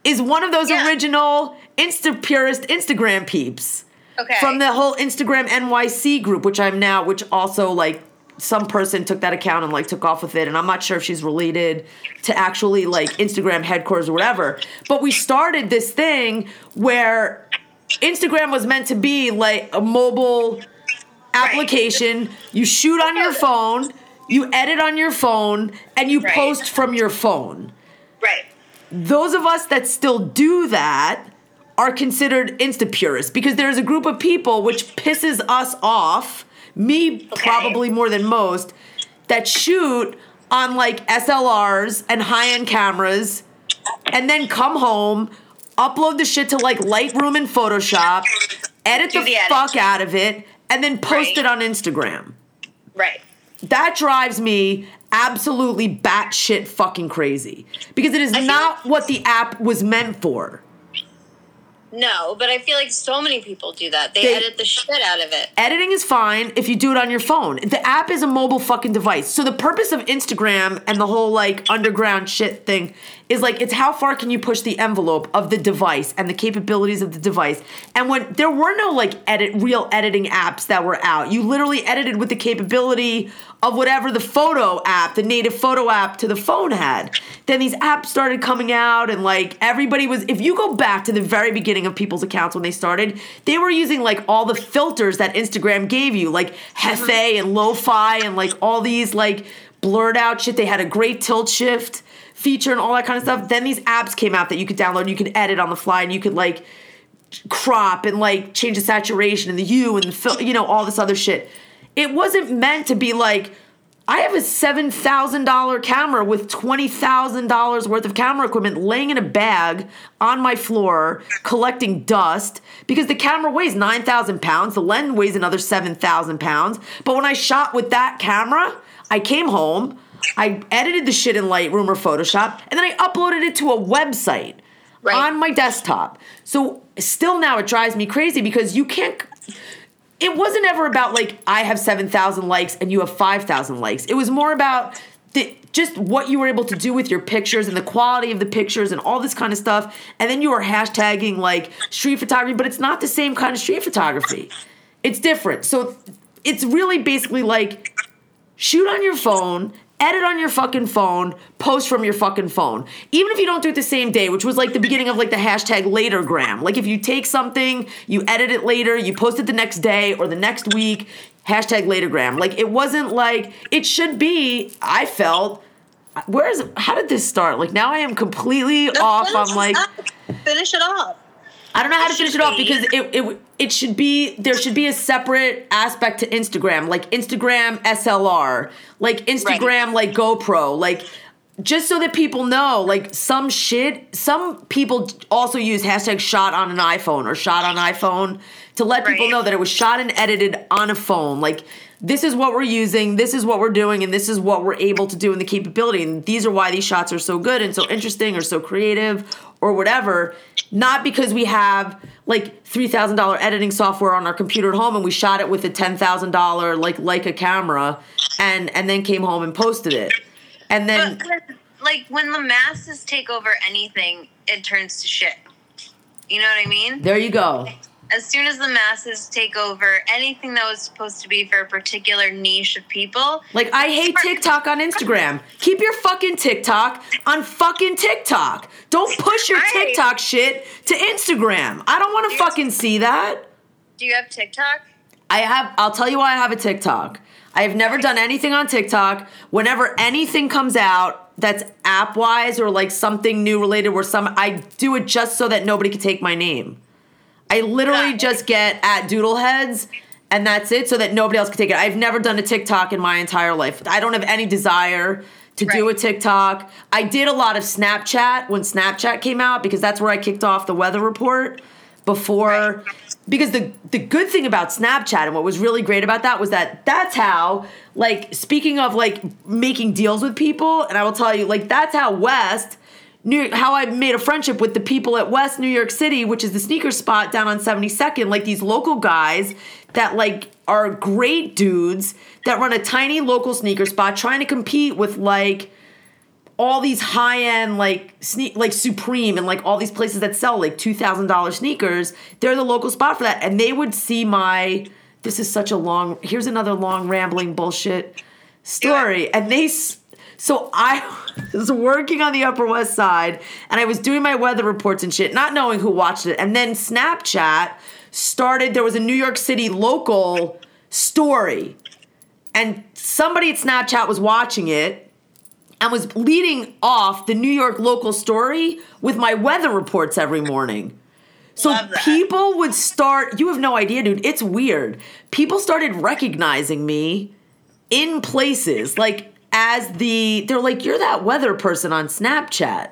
is one of those
Yeah.
original Insta purist Instagram peeps
Okay.
from the whole Instagram NYC group, which I'm now, which also like some person took that account and like took off with it, and I'm not sure if she's related to actually like Instagram headquarters or whatever. But we started this thing where Instagram was meant to be like a mobile application. You shoot on your phone. You edit on your phone and you
Right.
post from your phone. Those of us that still do that are considered insta purists because there's a group of people which pisses us off, me
Okay.
probably more than most, that shoot on like SLRs and high end cameras and then come home, upload the shit to like Lightroom and Photoshop, edit the,
the edit.
fuck out of it, and then post
Right.
it on Instagram.
Right.
That drives me absolutely batshit fucking crazy because it is
I
not what the app was meant for.
No, but I feel like so many people do that. They,
They-
edit the shit out of it.
Editing is fine if you do it on your phone. The app is a mobile fucking device. So the purpose of Instagram and the whole like underground shit thing is like it's how far can you push the envelope of the device and the capabilities of the device. And when there were no like edit real editing apps that were out, you literally edited with the capability of whatever the photo app, the native photo app to the phone had. Then these apps started coming out and like everybody was if you go back to the very beginning of people's accounts when they started, they were using like all the filters that Instagram gave you, like Hefe and Lo-Fi and like all these like blurred out shit. They had a great tilt shift feature and all that kind of stuff. Then these apps came out that you could download, you could edit on the fly and you could like crop and like change the saturation and the hue and the fil- you know all this other shit. It wasn't meant to be like I have a seven thousand dollar camera with twenty thousand dollars worth of camera equipment laying in a bag on my floor collecting dust because the camera weighs nine thousand pounds. The lens weighs another seven thousand pounds. But when I shot with that camera, I came home, I edited the shit in Lightroom or Photoshop, and then I uploaded it to a website
Right.
on my desktop. So still now it drives me crazy because you can't it wasn't ever about like I have 7,000 likes and you have 5,000 likes. It was more about the, just what you were able to do with your pictures and the quality of the pictures and all this kind of stuff. And then you were hashtagging like street photography, but it's not the same kind of street photography. It's different. So it's really basically like shoot on your phone, edit on your fucking phone, post from your fucking phone. Even if you don't do it the same day, which was like the beginning of like the hashtag latergram. Like if you take something, you edit it later, you post it the next day or the next week, hashtag latergram. Like it wasn't like it should be, I felt. Where is how did this start? Like now I am completely off. I'm like
up. finish it off.
I don't know how
It
to finish it off because it, it it should be there should be a separate aspect to Instagram, like Instagram SLR, like Instagram like GoPro, like just so that people know, like some shit. Some people also use hashtag shot on an iPhone or shot on iPhone to let people know that it was shot and edited on a phone. Like this is what we're using, this is what we're doing, and this is what we're able to do in the capability. And these are why these shots are so good and so interesting or so creative or whatever. Not because we have like three thousand dollar editing software on our computer at home and we shot it with a ten thousand dollar like Leica camera and and then came home and posted it. And then
But like when the masses take over anything, it turns to shit. You know what I mean?
there you go.
As soon as the masses take over anything that was supposed to be for a particular niche of people,
Like I hate TikTok on Instagram. Keep your fucking TikTok on fucking TikTok. Don't push your TikTok shit to Instagram. I don't want to fucking see that.
do you have TikTok?
I have I'll tell you why I have a TikTok. I have never done anything on TikTok. Whenever anything comes out that's app wise or like something new related where some I do it just so that nobody can take my name. I literally
it.
just get at Doodleheads and that's it so that nobody else can take it. I've never done a TikTok in my entire life. I don't have any desire to do a TikTok. I did a lot of Snapchat when Snapchat came out because that's where I kicked off the weather report before because the the good thing about Snapchat and what was really great about that was that that's how like speaking of like making deals with people and I will tell you like that's how West New how I made a friendship with the people at West New York City, which is the sneaker spot down on 72nd, like these local guys that like are great dudes that run a tiny local sneaker spot trying to compete with like all these high end like sne- like Supreme and like all these places that sell like two thousand dollar sneakers. They're the local spot for that, and they would see my. This is such a long. Here's another long rambling bullshit story, and they. So I was working on the Upper West Side, and I was doing my weather reports and shit, not knowing who watched it, and then Snapchat started. There was a New York City local story and somebody at Snapchat was watching it and was leading off the New York local story with my weather reports every morning. So people would start, you have no idea, dude. It's weird. People started recognizing me in places like as the, they're like, you're that weather person on Snapchat.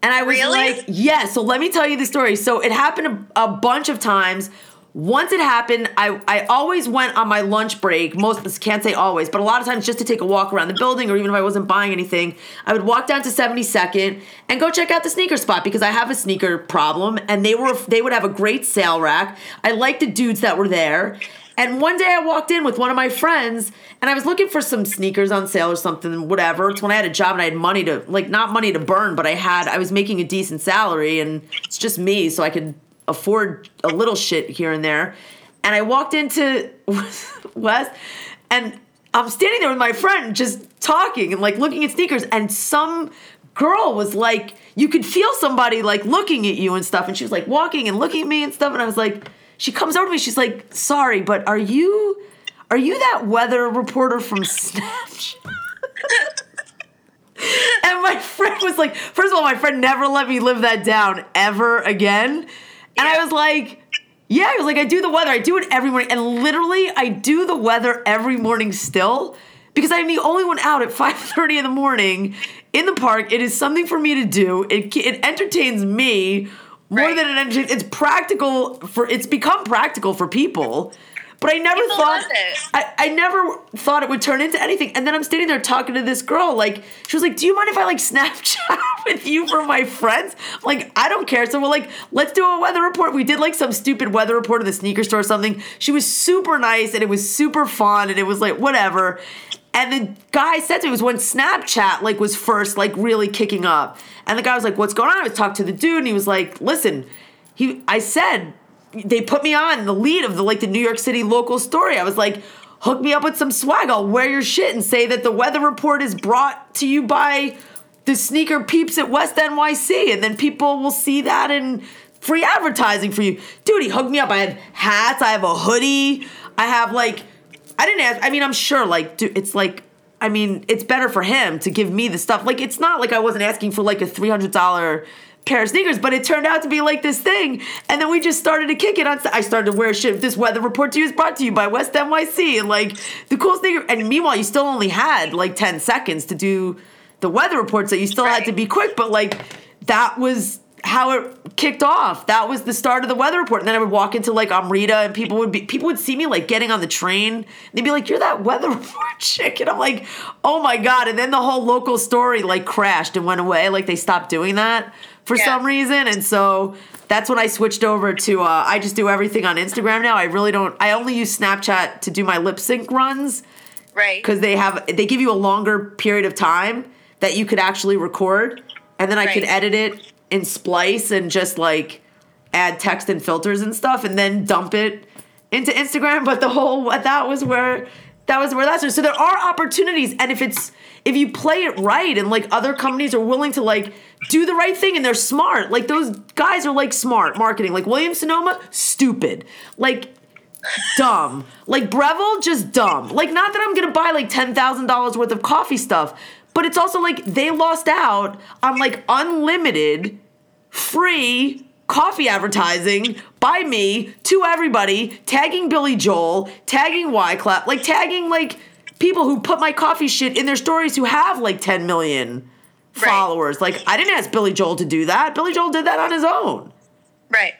And I was
Really?
like, yeah. So let me tell you the story. So it happened a, a bunch of times. Once it happened, I, I always went on my lunch break. Most can't say always, but a lot of times just to take a walk around the building, or even if I wasn't buying anything, I would walk down to 72nd and go check out the sneaker spot because I have a sneaker problem, and they were they would have a great sale rack. I liked the dudes that were there. And one day I walked in with one of my friends and I was looking for some sneakers on sale or something, whatever. It's when I had a job and I had money to, like, not money to burn, but I had, I was making a decent salary and it's just me, so I could afford a little shit here and there. And I walked into West and I'm standing there with my friend just talking and like looking at sneakers and some girl was like you could feel somebody like looking at you and stuff and she was like walking and looking at me and stuff and I was like she comes over to me she's like sorry but are you are you that weather reporter from Snapchat and my friend was like first of all my friend never let me live that down ever again and I was like yeah, I was like, I do the weather. I do it every morning. And literally, I do the weather every morning still because I'm the only one out at 5.30 in the morning in the park. It is something for me to do. It, it entertains me more
Right.
than an engine. It's practical for, it's become practical for people. But I never
People
thought. I, I never thought it would turn into anything. And then I'm standing there talking to this girl, like she was like, "Do you mind if I like Snapchat with you for my friends?" I'm like, I don't care. So we're like, let's do a weather report. We did like some stupid weather report at the sneaker store or something. She was super nice and it was super fun and it was like whatever. And the guy said to me it was when Snapchat like was first like really kicking up. And the guy was like, "What's going on?" I was talking to the dude and he was like, "Listen, he I said they put me on the lead of the like the New York City local story. I was like, hook me up with some swag. I'll wear your shit and say that the weather report is brought to you by the sneaker peeps at West NYC, and then people will see that and free advertising for you. Dude, he hooked me up. I have hats, I have a hoodie, I have like I didn't ask. I mean, I'm sure like dude, it's like I mean, it's better for him to give me the stuff. Like it's not like I wasn't asking for like a three hundred dollar pair of sneakers, but it turned out to be like this thing. And then we just started to kick it on. I started to wear shit. This weather report to you is brought to you by West NYC and like the cool sneaker. And meanwhile, you still only had like 10 seconds to do the weather reports that you still had to be quick, but like that was how it kicked off. That was the start of the weather report. And then I would walk into like Amrita and people would be people would see me like getting on the train. They'd be like, You're that weather report chick. And I'm like, oh my God. And then the whole local story like crashed and went away. Like they stopped doing that for
Yeah.
some reason. And so that's when I switched over to uh, I just do everything on Instagram now. I really don't I only use Snapchat to do my lip sync runs
Right.
because they have they give you a longer period of time that you could actually record and then i could
Right.
edit it in splice and just like add text and filters and stuff and then dump it into instagram but the whole that was where that was where that's so there are opportunities and if it's if you play it right and like other companies are willing to like do the right thing and they're smart like those guys are like smart marketing like william sonoma stupid like dumb. Like Breville, just dumb. Like not that I'm gonna buy like ten thousand dollars worth of coffee stuff, but it's also like they lost out on like unlimited free coffee advertising by me to everybody, tagging Billy Joel, tagging Wyclef, like tagging like people who put my coffee shit in their stories who have like 10 million
Right.
followers. Like I didn't ask Billy Joel to do that. Billy Joel did that on his own.
Right.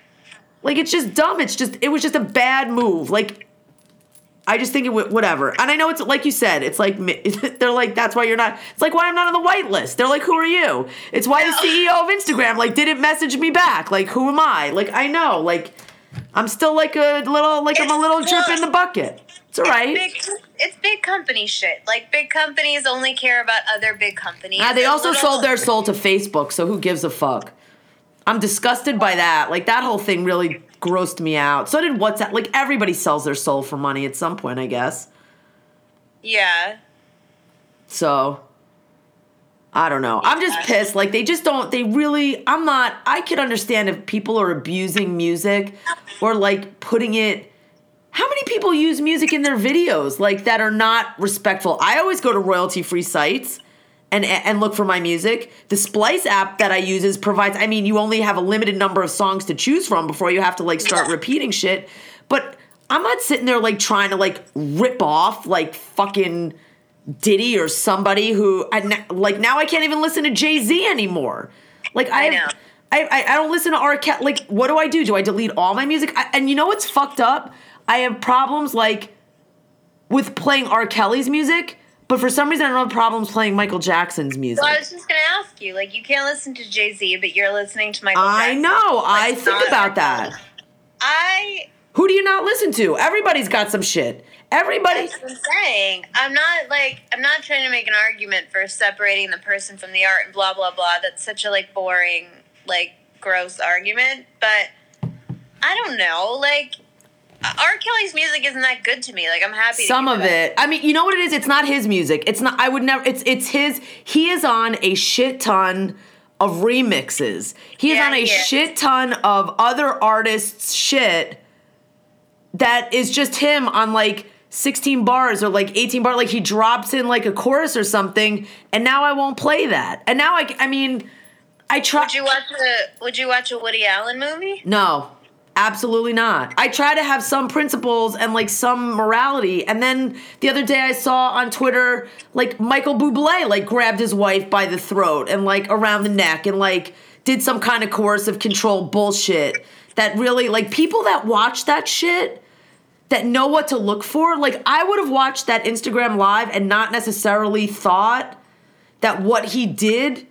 Like it's just dumb. It's just it was just a bad move. Like I just think it w- whatever. And I know it's like you said. It's like they're like that's why you're not. It's like why I'm not on the white list. They're like who are you? It's why the CEO of Instagram like didn't message me back. Like who am I? Like I know. Like I'm still like a little like I'm a little drip in the bucket. It's all right.
Big, it's big company shit. Like big companies only care about other big companies.
Ah, they also
little-
sold their soul to Facebook, so who gives a fuck? I'm disgusted by that. Like that whole thing really grossed me out. So did WhatsApp. Like everybody sells their soul for money at some point, I guess.
Yeah.
So I don't know. I'm just pissed. Like they just don't they really I'm not I could understand if people are abusing music or like putting it how many people use music in their videos like that are not respectful? I always go to royalty free sites and and look for my music. The Splice app that I use is provides I mean you only have a limited number of songs to choose from before you have to like start
Yeah.
repeating shit. But I'm not sitting there like trying to like rip off like fucking Diddy or somebody who I like now I can't even listen to Jay-Z anymore. Like I.
I,
I, I don't listen to R. Kelly. Like, what do I do? Do I delete all my music? I, and you know what's fucked up? I have problems like with playing R. Kelly's music, but for some reason I don't have problems playing Michael Jackson's music.
So I was just gonna ask you, like, you can't listen to Jay Z, but you're listening to Michael.
I
Jackson.
know. I think about that.
I
Who do you not listen to? Everybody's got some shit. Everybody.
That's what I'm saying. I'm not like I'm not trying to make an argument for separating the person from the art and blah blah blah. That's such a like boring, like gross argument. But I don't know. Like R. Kelly's music isn't that good to me. Like I'm happy.
Some of it. I mean, you know what it is? It's not his music. It's not. I would never. It's it's his. He is on a shit ton of remixes. He is
Yeah,
on a shit ton of other artists' shit. That is just him on like 16 bars or like 18 bars. Like he drops in like a chorus or something, and now I won't play that. And now I. I mean, I try.
Would you watch a Would you watch a Woody Allen movie?
No, absolutely not. I try to have some principles and like some morality. And then the other day I saw on Twitter like Michael Bublé like grabbed his wife by the throat and like around the neck and like did some kind of coercive control bullshit that really like people that watch that shit that know what to look for like I would have watched that Instagram live and not necessarily thought that what he did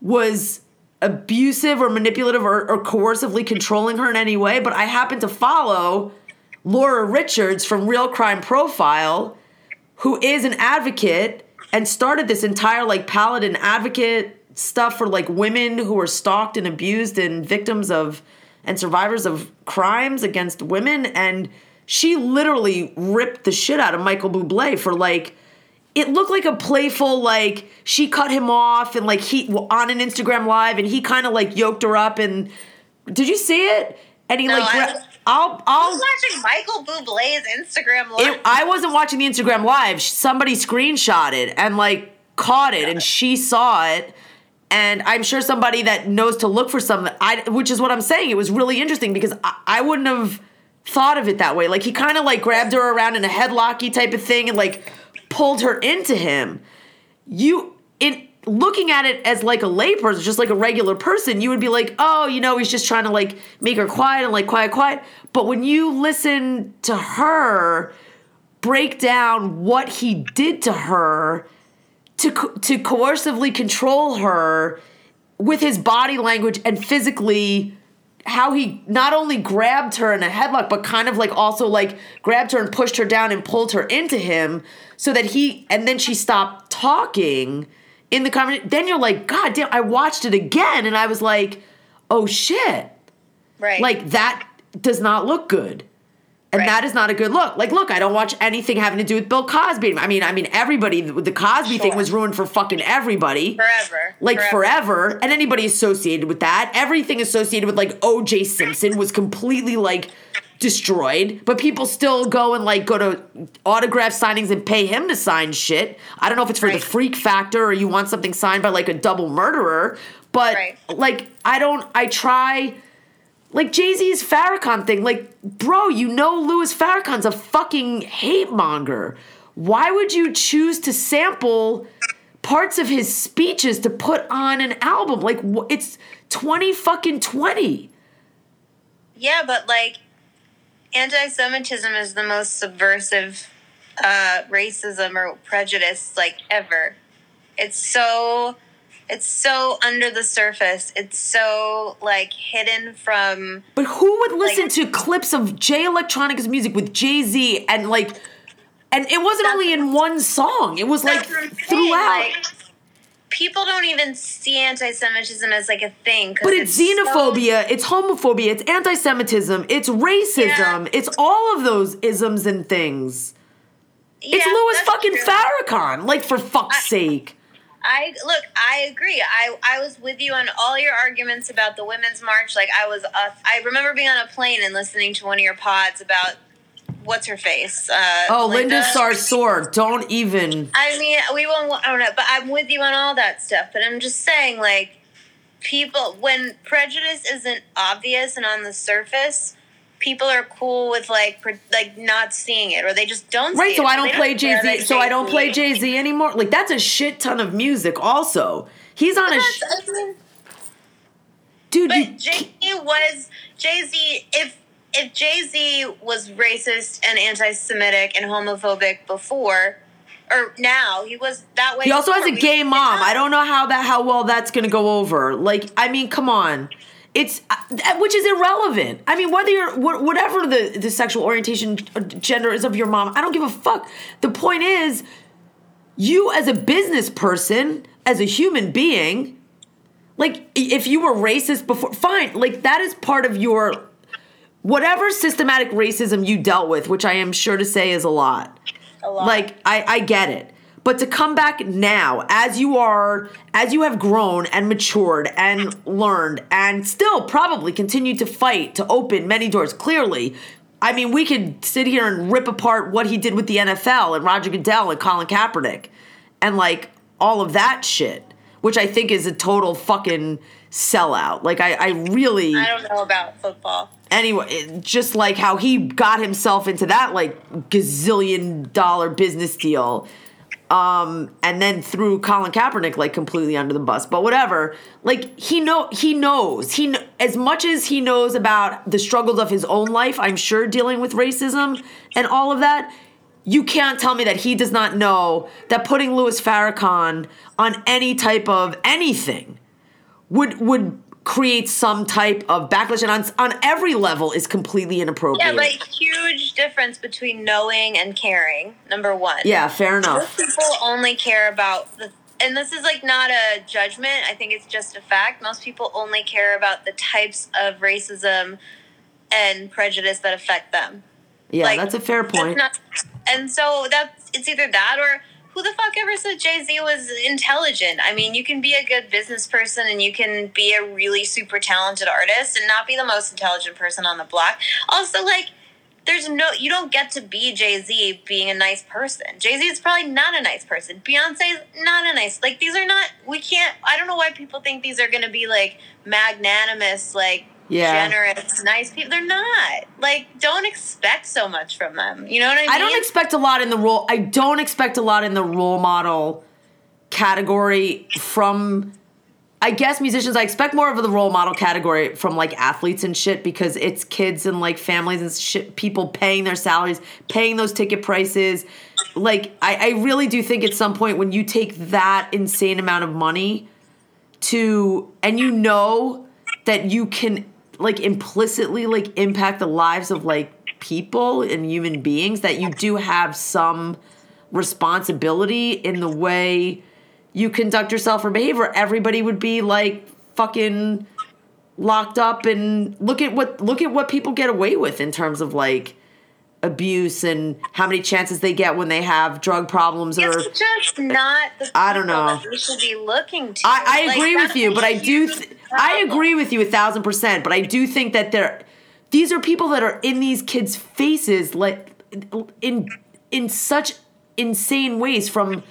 was abusive or manipulative or, or coercively controlling her in any way, but I happen to follow Laura Richards from Real Crime Profile, who is an advocate and started this entire like paladin advocate stuff for like women who are stalked and abused and victims of and survivors of crimes against women and she literally ripped the shit out of Michael Bublé for like it looked like a playful like she cut him off and like he on an Instagram live and he kind of like yoked her up and did you see it? And he
No,
like
I was,
I'll
I
I'll
was watching Michael Bublé's Instagram live.
it, I wasn't watching the Instagram live. Somebody screenshot it and like caught it, and she saw it. And I'm sure somebody that knows to look for something. I, which is what I'm saying. It was really interesting because I, I wouldn't have thought of it that way. Like he kind of like grabbed her around in a headlocky type of thing and like pulled her into him. You in looking at it as like a layperson, just like a regular person, you would be like, oh, you know, he's just trying to like make her quiet and like quiet, quiet. But when you listen to her break down what he did to her to to coercively control her with his body language and physically how he not only grabbed her in a headlock but kind of like also like grabbed her and pushed her down and pulled her into him so that he and then she stopped talking in the conversation then you're like god damn i watched it again and i was like oh shit
right.
like that does not look good and
Right.
that is not a good look. Like look i don't watch anything having to do with bill cosby. I mean i mean everybody the cosby thing was ruined for fucking everybody.
Forever.
like forever. and anybody associated with that everything associated with like oj simpson was completely like destroyed. But people still go and like go to autograph signings and pay him to sign shit. I don't know if it's for the freak factor or you want something signed by like a double murderer. But
Right.
like i don't i try like Jay Z's Farrakhan thing, like, bro, you know Louis Farrakhan's a fucking hate monger. Why would you choose to sample parts of his speeches to put on an album? Like, it's 20 fucking 20.
Yeah, but like anti-Semitism is the most subversive uh, racism or prejudice like ever. It's so it's so under the surface. It's so like hidden from
But who would listen
Like-
to clips of Jay Electronica's music with Jay Z and like, and it wasn't only in one song, it was like
That's what I'm saying,
throughout.
like, people don't even see anti-Semitism as like a thing.
But it's,
so-
xenophobia, it's homophobia, it's anti Semitism, it's racism,
Yeah.
it's all of those isms and things. It's Louis fucking
true.
Farrakhan, like for fuck's
I-
sake.
I look, I agree. I I was with you on all your arguments about the women's march. Like I was, uh, I remember being on a plane and listening to one of your pods about what's her face? Uh,
Oh, Linda Sarsour. Don't even.
I mean, we won't. I don't know, but I'm with you on all that stuff. But I'm just saying, like, people when prejudice isn't obvious and on the surface, people are cool with like pre- like not seeing it, or they just don't.
Right,
see
so
it,
I don't
they
play Jay
care
Z. So I don't play
Jay-Z-
Jay Z anymore. Like that's a shit ton of music. Also, he's on a sh-
I mean,
dude.
But Jay was Jay Z. If if Jay Z was racist and anti-Semitic and homophobic before, or now, he was that way.
he also has a gay mom. I don't know how that how well that's gonna go over. Like, I mean, come on. It's uh, which is irrelevant. I mean, whether you're whatever the the sexual orientation, uh, gender is of your mom, I don't give a fuck. The point is, you as a business person, as a human being, like if you were racist before, fine. Like that is part of your whatever systematic racism you dealt with, which I am sure to say is a lot.
A lot.
Like I, I get it. But to come back now, as you are, as you have grown and matured and learned, and still probably continue to fight to open many doors. Clearly, I mean, we could sit here and rip apart what he did with the NFL and Roger Goodell and Colin Kaepernick, and like all of that shit, which I think is a total fucking sellout. Like I, I really
I don't know about football.
anyway, just like how he got himself into that like gazillion dollar business deal. Um, and then threw Colin Kaepernick like completely under the bus, but whatever. Like he know he knows he kn- as much as he knows about the struggles of his own life. I'm sure dealing with racism and all of that. You can't tell me that he does not know that putting Louis Farrakhan on any type of anything would would create some type of backlash and on, on every level is completely inappropriate.
Yeah, but huge difference between knowing and caring. Number one.
Yeah, fair enough.
Most people only care about the, and this is like not a judgment. I think it's just a fact. Most people only care about the types of racism and prejudice that affect them.
Yeah,
like,
that's a fair point.
not- and so that's it's either that or who the fuck ever said Jay Z was intelligent? I mean, you can be a good business person and you can be a really super talented artist and not be the most intelligent person on the block. Also, like, there's no, you don't get to be Jay Z being a nice person. Jay Z is probably not a nice person. Beyonce's not a nice, like, these are not, we can't, I don't know why people think these are to be like magnanimous, like,
Yeah.
generous, nice people. They're not. Like, don't expect so much from them. You know what I mean?
I don't expect a lot in the role. I don't expect a lot in the role model category from. I guess musicians. I expect more of the role model category from like athletes and shit because it's kids and like families and shit. People paying their salaries, paying those ticket prices. Like I, I really do think at some point when you take that insane amount of money to and you know that you can like implicitly like impact the lives of like people and human beings that you do have some responsibility in the way you conduct yourself or behave behavior everybody would be like fucking locked up and look at what look at what people get away with in terms of like abuse and how many chances they get when they have drug problems or
It's just not the
I don't know.
we should be looking to.
I, I
Like,
agree with you, but I do. Th- I agree with you a thousand percent. But I do think that there, these are people that are in these kids' faces, like in in such insane ways. From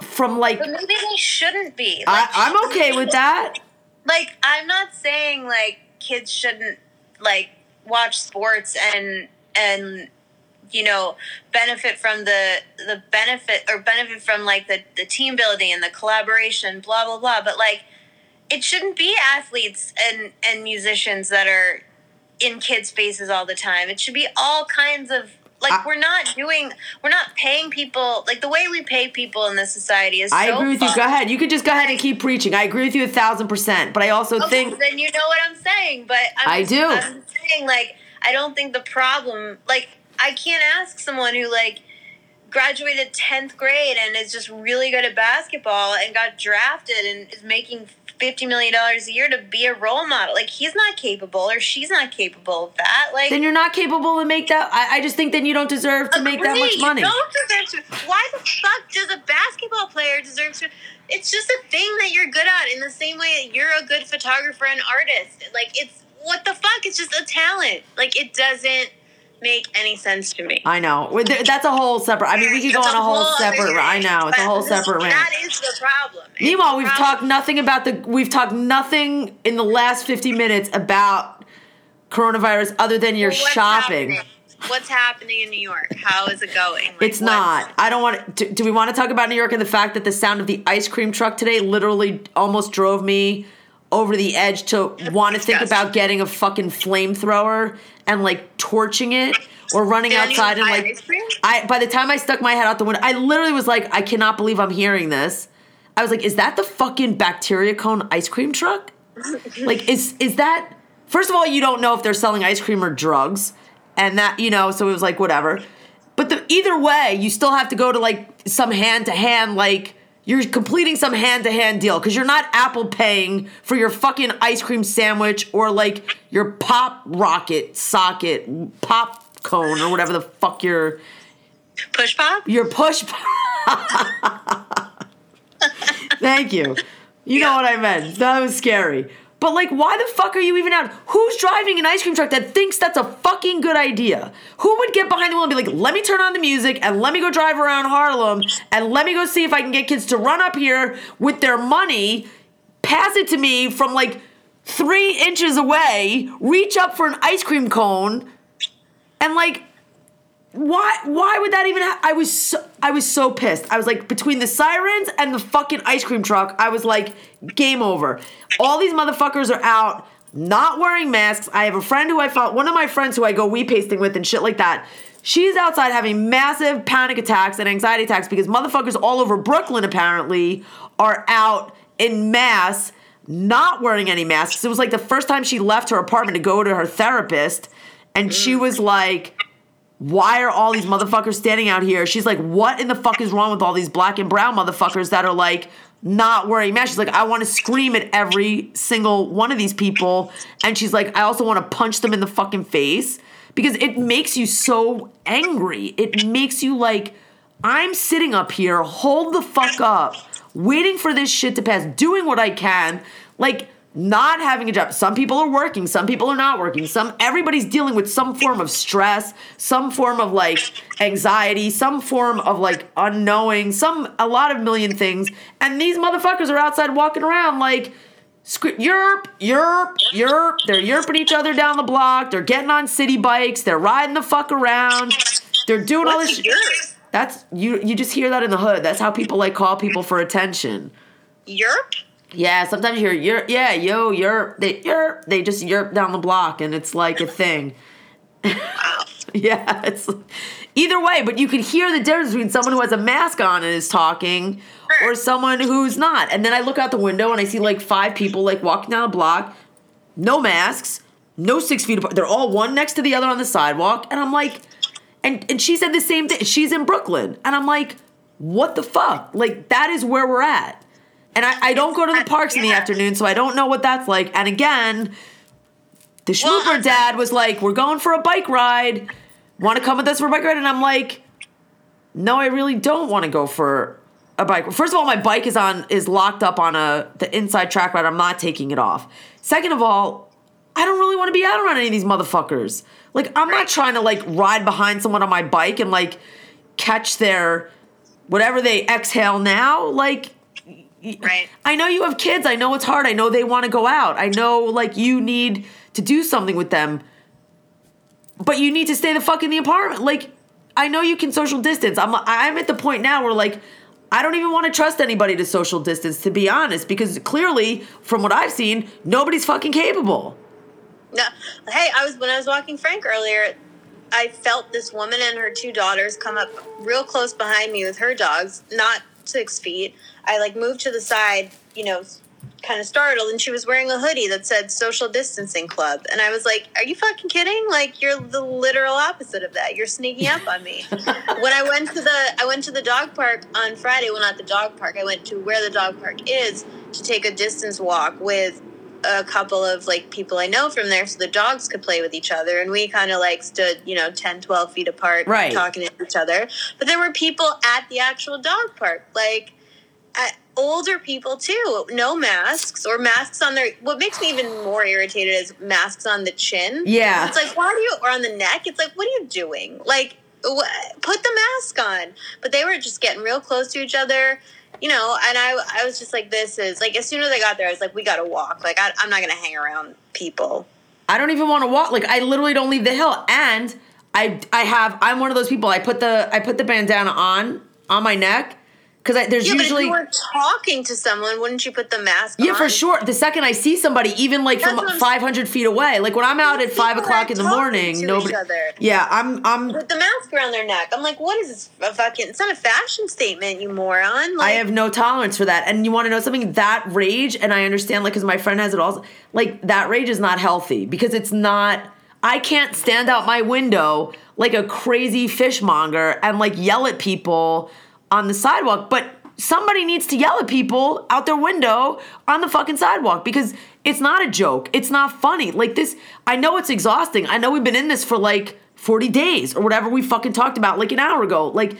from like,
But maybe they shouldn't be. Like,
I, I'm okay with that.
Like, I'm not saying like kids shouldn't like watch sports and and you know benefit from the the benefit or benefit from like the the team building and the collaboration blah blah blah but like it shouldn't be athletes and and musicians that are in kids faces all the time it should be all kinds of like
I-
we're not doing we're not paying people like the way we pay people in this society is
I
so
agree with you. Go ahead. You could just go ahead and keep preaching. I agree with you a thousand percent. But I also
Okay,
think
then you know what I'm saying. But I'm
I do.
I'm saying like I don't think the problem like I can't ask someone who like graduated 10th grade and is just really good at basketball and got drafted and is making 50 million dollars a year to be a role model like he's not capable or she's not capable of that like
then you're not capable to make that. I, I just think then you don't deserve to make that much
you
money.
don't deserve to- Why the fuck does a basketball player deserve to? It's just a thing that you're good at, in the same way that you're a good photographer and artist. Like it's what the fuck? It's just a talent. Like it doesn't make any sense to me.
I know. That's a whole separate. I mean, we could go on a whole
other
separate. I know it's a whole separate rant.
That is the problem.
Meanwhile, we've
problem.
talked nothing about the. We've talked nothing in the last fifty minutes about coronavirus other than your
What's
shopping.
happening? What's happening in New York? How is it going? Like,
It's not. I don't want. To, do we want to talk about New York and the fact that the sound of the ice cream truck today literally almost drove me over the edge to want to think about getting a fucking flamethrower and like torching it or running outside and like.
ice cream?
I by the time I stuck my head out the window, I literally was like, I cannot believe I'm hearing this. I was like, is that the fucking bacteria cone ice cream truck? like, is is that? First of all, you don't know if they're selling ice cream or drugs, and that you know, so it was like whatever. But the, either way, you still have to go to like some hand to hand, like you're completing some hand to hand deal because you're not Apple paying for your fucking ice cream sandwich or like your pop rocket socket pop cone or whatever the fuck your
Push pop?
your push. Thank you. You know what I meant. That was scary. But like, why the fuck are you even out? Who's driving an ice cream truck that thinks that's a fucking good idea? Who would get behind the wheel and be like, let me turn on the music and let me go drive around Harlem and let me go see if I can get kids to run up here with their money, pass it to me from like three inches away, reach up for an ice cream cone, and like why why would that even ha- I was so, I was so pissed. I was like between the sirens and the fucking ice cream truck, I was like game over. All these motherfuckers are out not wearing masks. I have a friend who I found one of my friends who I go weed pasting with and shit like that. She's outside having massive panic attacks and anxiety attacks because motherfuckers all over Brooklyn apparently are out in mass not wearing any masks. It was like the first time she left her apartment to go to her therapist and she mm. was like why are all these motherfuckers standing out here? She's like, what in the fuck is wrong with all these black and brown motherfuckers that are like not wearing masks? She's like, I want to scream at every single one of these people. And she's like, I also want to punch them in the fucking face because it makes you so angry. It makes you like, I'm sitting up here, hold the fuck up, waiting for this shit to pass, doing what I can. Like, not having a job. Some people are working, some people are not working. Some everybody's dealing with some form of stress, some form of like anxiety, some form of like unknowing, some a lot of million things. And these motherfuckers are outside walking around like Yerp, yerp, yerp. They're yerping each other down the block. They're getting on city bikes. They're riding the fuck around. They're doing all this.
What's
shit. That's you. You just hear that in the hood. That's how people like call people for attention.
Europe?
Yeah, sometimes you hear, you're, yeah, yo, you're, they, you're, they just yerp down the block and it's like a thing. Yeah, it's either way, but you can hear the difference between someone who has a mask on and is talking or someone who's not. And then I look out the window and I see like five people like walking down the block, no masks, no six feet apart. They're all one next to the other on the sidewalk. And I'm like, and, and she said the same thing. She's in Brooklyn. And I'm like, what the fuck? Like, that is where we're at. And I, I don't go to the parks in the afternoon, so I don't know what that's like. And again, the
Well,
Schmooper
I'm-
dad was like, "We're going for a bike ride. Want to come with us for a bike ride?" And I'm like, "No, I really don't want to go for a bike. First of all, my bike is on is locked up on a the inside track ride. I'm not taking it off. Second of all, I don't really want to be out around any of these motherfuckers. Like, I'm not trying to like ride behind someone on my bike and like catch their whatever they exhale now. Like."
Right.
I know you have kids. I know it's hard. I know they want to go out. I know like you need to do something with them. But you need to stay the fuck in the apartment. Like I know you can social distance. I'm I'm at the point now where like I don't even want to trust anybody to social distance to be honest because clearly from what I've seen nobody's fucking capable.
No. Hey, I was when I was walking Frank earlier. I felt this woman and her two daughters come up real close behind me with her dogs, not six feet. I like moved to the side, you know, kind of startled, and she was wearing a hoodie that said "Social Distancing Club," and I was like, "Are you fucking kidding? Like you're the literal opposite of that. You're sneaking up on me." when I went to the I went to the dog park on Friday. Well, not the dog park. I went to where the dog park is to take a distance walk with a couple of like people I know from there so the dogs could play with each other and we kind of like stood you know 10 12 feet apart
Right.
talking to each other but there were people at the actual dog park like at older people too, no masks or masks on their. What makes me even more irritated is masks on the chin.
Yeah.
it's like why do you or on the neck? It's like what are you doing? Like wh- put the mask on. But they were just getting real close to each other. You know, and I, I was just like, this is like, as soon as I got there, I was like, we gotta walk. Like, I, I'm not gonna hang around people.
I don't even want to walk. Like I literally don't leave the hill. And I I have I'm one of those people. I put the I put the bandana on on my neck because there's
Yeah, but if you were talking to someone, wouldn't you put the mask on?
yeah
on?
for sure. The second I see somebody, even like
That's
from 500 feet away, like when I'm out at five o'clock in the morning,
to
nobody.
each other.
Yeah, I'm I'm
With the mask around their neck. I'm like, what is this? A fucking, it's not a fashion statement, you moron. Like,
I have no tolerance for that. And you want to know something? That rage, and I understand, like, because my friend has it all. Like, that rage is not healthy because it's not. I can't stand out my window like a crazy fishmonger and like yell at people on the sidewalk. But somebody needs to yell at people out their window on the fucking sidewalk because it's not a joke. It's not funny. Like, this, I know it's exhausting. I know we've been in this for like 40 days or whatever we fucking talked about like an hour ago. Like,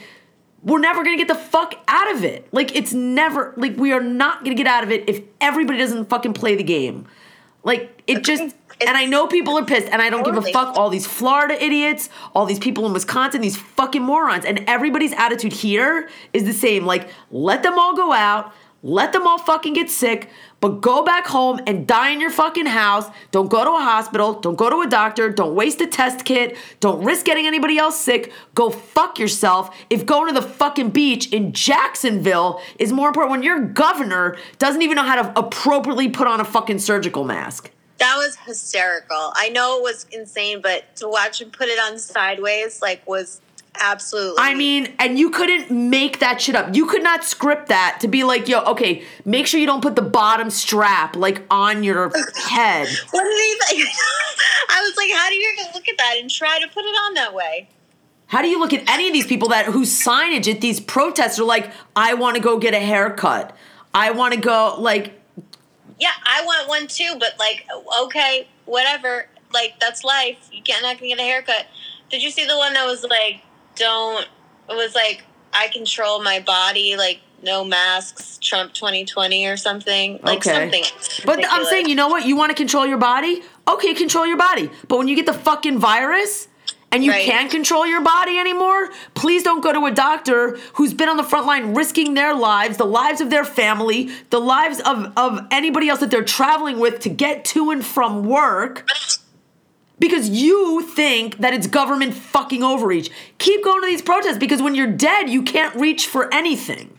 we're never gonna get the fuck out of it. Like it's never like we are not gonna get out of it if everybody doesn't fucking play the game. Like it just and I know people are pissed and I don't give a fuck all these Florida idiots, all these people in Wisconsin, these fucking morons. And everybody's attitude here is the same. Like, let them all go out, let them all fucking get sick, but go back home and die in your fucking house. Don't go to a hospital. Don't go to a doctor. Don't waste a test kit. Don't risk getting anybody else sick. Go fuck yourself. If going to the fucking beach in Jacksonville is more important when your governor doesn't even know how to appropriately put on a fucking surgical mask.
That was hysterical. I know it was insane, but to watch him put it on sideways, like, was absolutely.
I mean, and you couldn't make that shit up. You could not script that to be like, yo, okay, make sure you don't put the bottom strap like on your head.
what did he? I was like, how do you look at that and try to put it on that way?
How do you look at any of these people that whose signage at these protests are like, I want to go get a haircut. I want to go like
Yeah, I want one too, but like, okay, whatever. Like, that's life. You can't not gonna get a haircut. Did you see the one that was like, don't? It was like, I control my body, like no masks, Trump 2020 or something. Like
Okay.
something.
But I'm saying, you know what? You want to control your body? Okay, control your body. But when you get the fucking virus and you
Right.
can't control your body anymore, please don't go to a doctor who's been on the front line risking their lives, the lives of their family, the lives of, of anybody else that they're traveling with to get to and from work. Because you think that it's government fucking overreach. Keep going to these protests because when you're dead, you can't reach for anything.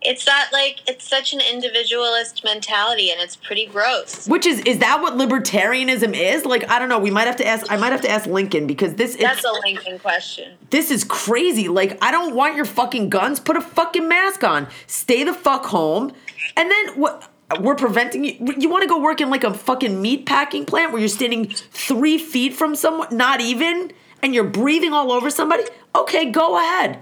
It's that like it's such an individualist mentality, and it's pretty gross.
Which is is that what libertarianism is? Like I don't know. We might have to ask. I might have to ask Lincoln because this
is
That's
a Lincoln question.
this is crazy. Like I don't want your fucking guns. Put a fucking mask on. Stay the fuck home. And then what? We're preventing you. You want to go work in like a fucking meat packing plant where you're standing three feet from someone, not even, and you're breathing all over somebody? Okay, go ahead.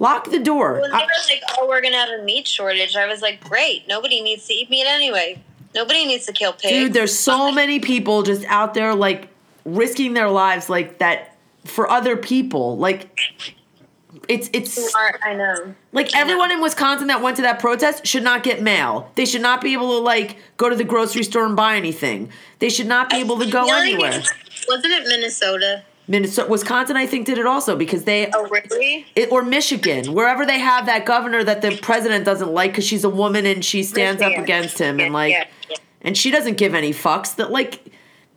Lock the door.
When they were like, "Oh, we're gonna have a meat shortage," I was like, "Great! Nobody needs to eat meat anyway. Nobody needs to kill pigs."
Dude, there's so many people just out there like risking their lives like that for other people. Like it's it's
Smart, I know.
like everyone in Wisconsin that went to that protest should not get mail. They should not be able to like go to the grocery store and buy anything. They should not be able to go anywhere.
thing- Wasn't it Minnesota?
Minnesota, Wisconsin, I think did it also because they
Oh, really?
it, or Michigan, wherever they have that governor that the president doesn't like because she's a woman and she stands up against him and like
yeah, yeah.
and she doesn't give any fucks. That like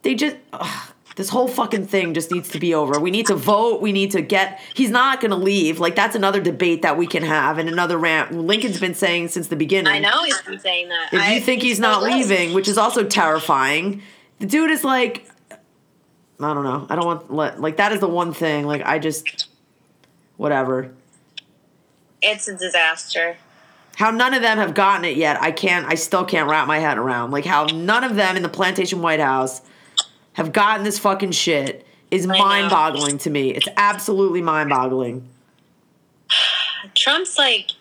they just ugh, this whole fucking thing just needs to be over. We need to vote. We need to get he's not gonna leave. Like that's another debate that we can have and another rant. Lincoln's been saying since the beginning
I know he's been saying that.
if
I-
you think he's not leaving which is also terrifying the dude is like i don't know. I don't want let like that is the one thing like i just whatever.
It's a disaster.
how none of them have gotten it yet i can't i still can't wrap my head around. Like how none of them in the plantation white house have gotten this fucking shit is mind-boggling to me. It's absolutely mind-boggling.
Trump's like,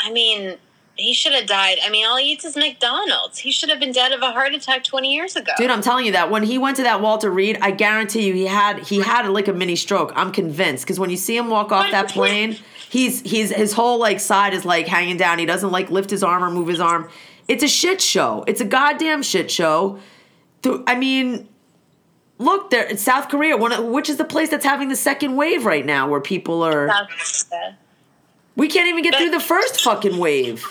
I mean, he should have died. I mean, all he eats is McDonald's. He should have been dead of a heart attack 20 years ago.
dude i'm telling you that when he went to that walter reed i guarantee you he had he had like a mini stroke i'm convinced because when you see him walk off that plane He's he's his whole like side is like hanging down. He doesn't like lift his arm or move his arm. It's a shit show. It's a goddamn shit show. I mean, look there in South Korea, one of, which is the place that's having the second wave right now, where people are. We can't even get through the first fucking wave.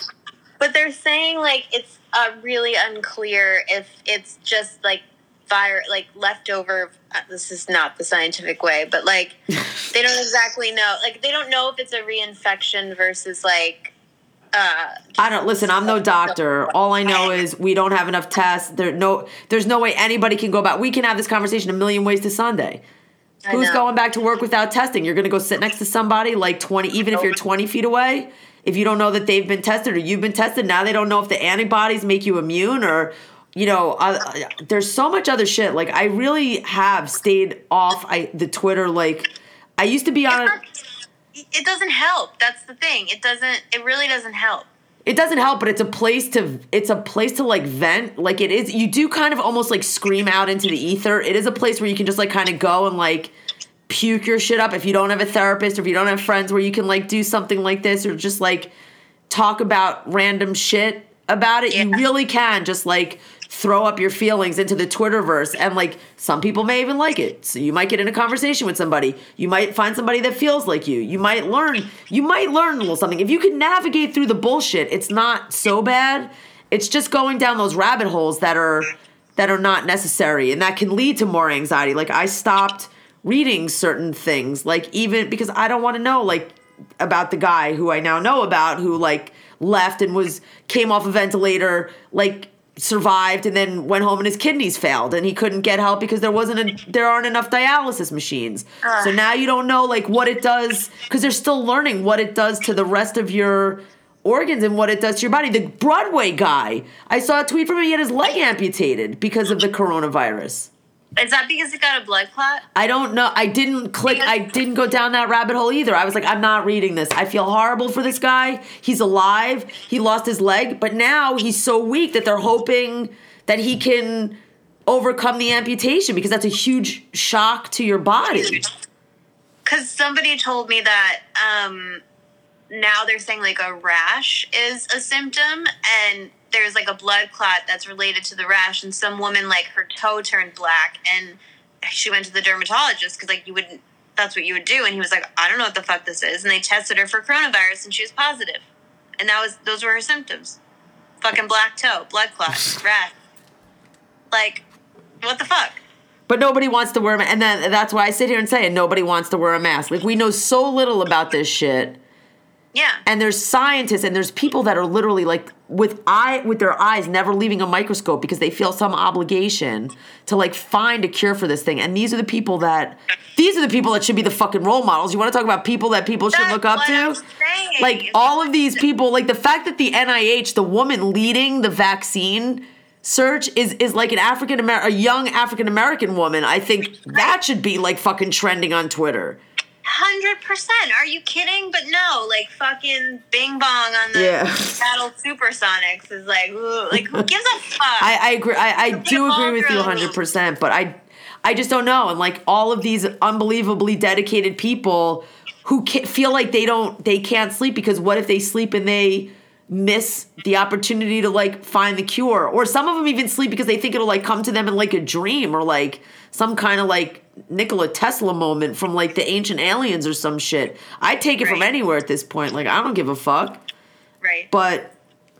But they're saying like it's uh, really unclear if it's just like fire, like leftover. Uh, this is not the scientific way, but like they don't exactly know. Like they don't know if it's a reinfection versus like. Uh,
I don't listen. I'm no doctor. All I know is we don't have enough tests. There no. There's no way anybody can go about. We can have this conversation a million ways to Sunday.
I
Who's
know.
going back to work without testing? You're going to go sit next to somebody like 20, even if you're 20 feet away. If you don't know that they've been tested or you've been tested, now they don't know if the antibodies make you immune or, you know, uh, there's so much other shit. Like I really have stayed off I the Twitter. Like I used to be on.
It doesn't help. That's the thing. It doesn't. It really doesn't help.
It doesn't help, but it's a place to it's a place to like vent. Like it is. You do kind of almost like scream out into the ether. It is a place where you can just like kind of go and like puke your shit up if you don't have a therapist or if you don't have friends where you can like do something like this or just like talk about random shit about it. You really can just like throw up your feelings into the Twitterverse and like some people may even like it. So you might get in a conversation with somebody. You might find somebody that feels like you. You might learn you might learn a little something. If you can navigate through the bullshit, it's not so bad. It's just going down those rabbit holes that are that are not necessary and that can lead to more anxiety. Like I stopped reading certain things like even because I don't want to know like about the guy who I now know about who like left and was came off a ventilator like survived and then went home and his kidneys failed and he couldn't get help because there wasn't a, there aren't enough dialysis machines. So now you don't know like what it does cuz they're still learning what it does to the rest of your organs and what it does to your body. The Broadway guy, I saw a tweet from him he had his leg amputated because of the coronavirus.
Is that because he got a blood clot?
I don't know. I didn't click. I didn't go down that rabbit hole either. I was like, I'm not reading this. I feel horrible for this guy. He's alive. He lost his leg, but now he's so weak that they're hoping that he can overcome the amputation because that's a huge shock to your body.
Because somebody told me that um, now they're saying like a rash is a symptom, and there's like a blood clot that's related to the rash, and some woman like her toe turned black, and she went to the dermatologist because like you wouldn't. That's what you would do, and he was like, "I don't know what the fuck this is," and they tested her for coronavirus, and she was positive, and that was those were her symptoms: fucking black toe, blood clot, rash. Like, what the fuck?
But nobody wants to wear a mask. And then that's why I sit here and say, and nobody wants to wear a mask. Like, we know so little about this shit.
Yeah.
and there's scientists and there's people that are literally like with eye with their eyes never leaving a microscope because they feel some obligation to like find a cure for this thing. And these are the people that these are the people that should be the fucking role models. You want to talk about people that people should
That's
look up to? Like all of these people like the fact that the nih the woman leading the vaccine search is is like an african american a young african american woman i think that should be like fucking trending on twitter
Hundred percent. Are you kidding? But no, like fucking Bing Bong on the
Yeah.
Battle Supersonics is like, ooh, like who gives a fuck?
I, I agree. I, I do agree with you 100. percent But I, I just don't know. And like all of these unbelievably dedicated people who feel like they don't, they can't sleep because what if they sleep and they miss the opportunity to like find the cure? Or some of them even sleep because they think it'll like come to them in like a dream or like some kind of like Nikola Tesla moment from like the ancient aliens or some shit. I take it from anywhere at this point. Like I don't give a fuck
right.
but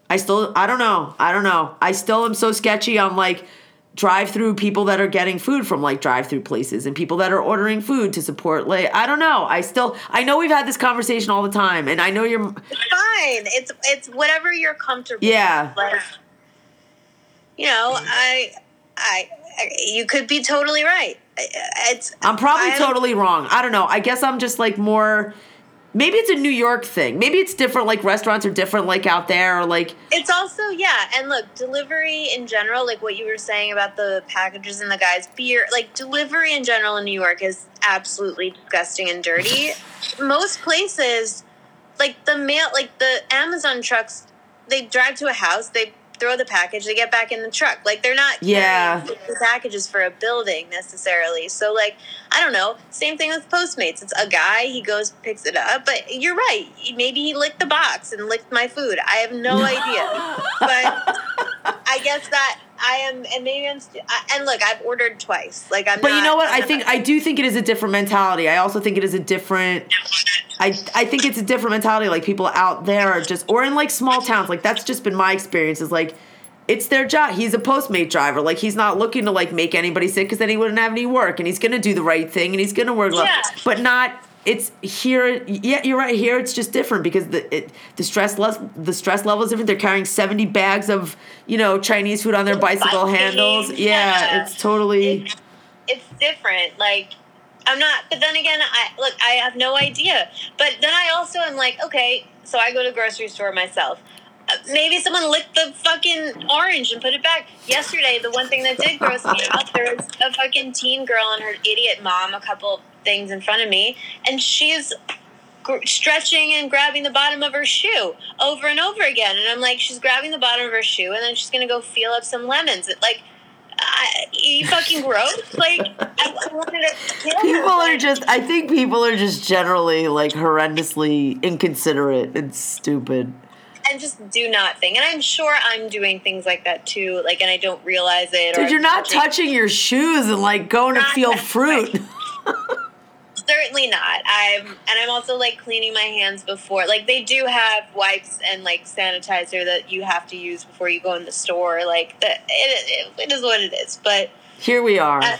I still I don't know. I don't know. I still am so sketchy on like drive through people that are getting food from like drive through places and people that are ordering food to support like I don't know. I still I know we've had this conversation all the time and I know you're
It's fine. It's it's whatever you're comfortable.
Yeah.
With. Like, you know, I, I, you could be totally right. I- It's.
I'm probably
I-
totally wrong. I don't know. I guess I'm just like more maybe it's a New York thing. Maybe it's different like restaurants are different like out there or like
It's also yeah, and look, delivery in general, like what you were saying about the packages and the guys' beer, like delivery in general in New York is absolutely disgusting and dirty. Most places, like the mail, like the Amazon trucks, they drive to a house, they throw the package, they get back in the truck. Like they're not
Yeah.
carrying 50 packages for a building necessarily. So like I don't know. Same thing with Postmates. It's a guy, he goes picks it up, but you're right. Maybe he licked the box and licked my food. I have no idea. But I guess that I am, and maybe I'm. St- I, and look, I've ordered twice. Like I'm.
But you know what?
I'm
I
not-
think I do think it is a different mentality. I also think it is a different. I I think it's a different mentality. Like people out there are just, or in like small towns. Like that's just been my experience. Is like, it's their job. He's a Postmate driver. Like he's not looking to like make anybody sick because then he wouldn't have any work. And he's gonna do the right thing and he's gonna work.
Yeah.
But not. It's here. Yeah, you're right. Here, it's just different because the it, the stress level the stress level is different. They're carrying seventy bags of you know Chinese food on their bicycle
Biking,
handles. Yeah,
yeah.
it's totally.
It's, it's different. Like I'm not. But then again, I look. I have no idea. But then I also am like, okay. So I go to the grocery store myself. Uh, Maybe someone licked the fucking orange and put it back. Yesterday, the one thing that did gross me out, there was a fucking teen girl and her idiot mom, a couple things in front of me, and she's gr- stretching and grabbing the bottom of her shoe over and over again. And I'm like, she's grabbing the bottom of her shoe, and then she's gonna go feel up some lemons. It, like, I, you fucking gross. Like, I, I wanted to kill her,
People are just, I think people are just generally like horrendously inconsiderate and stupid.
and just do not think. And I'm sure I'm doing things like that too. Like, and I don't realize it. or
Dude, you're
I'm
not touching your shoes and like going to feel fruit.
Certainly not. I'm, and I'm also like cleaning my hands before. Like they do have wipes and like sanitizer that you have to use before you go in the store. Like that, it, it, it is what it is. But
Here we are.
uh,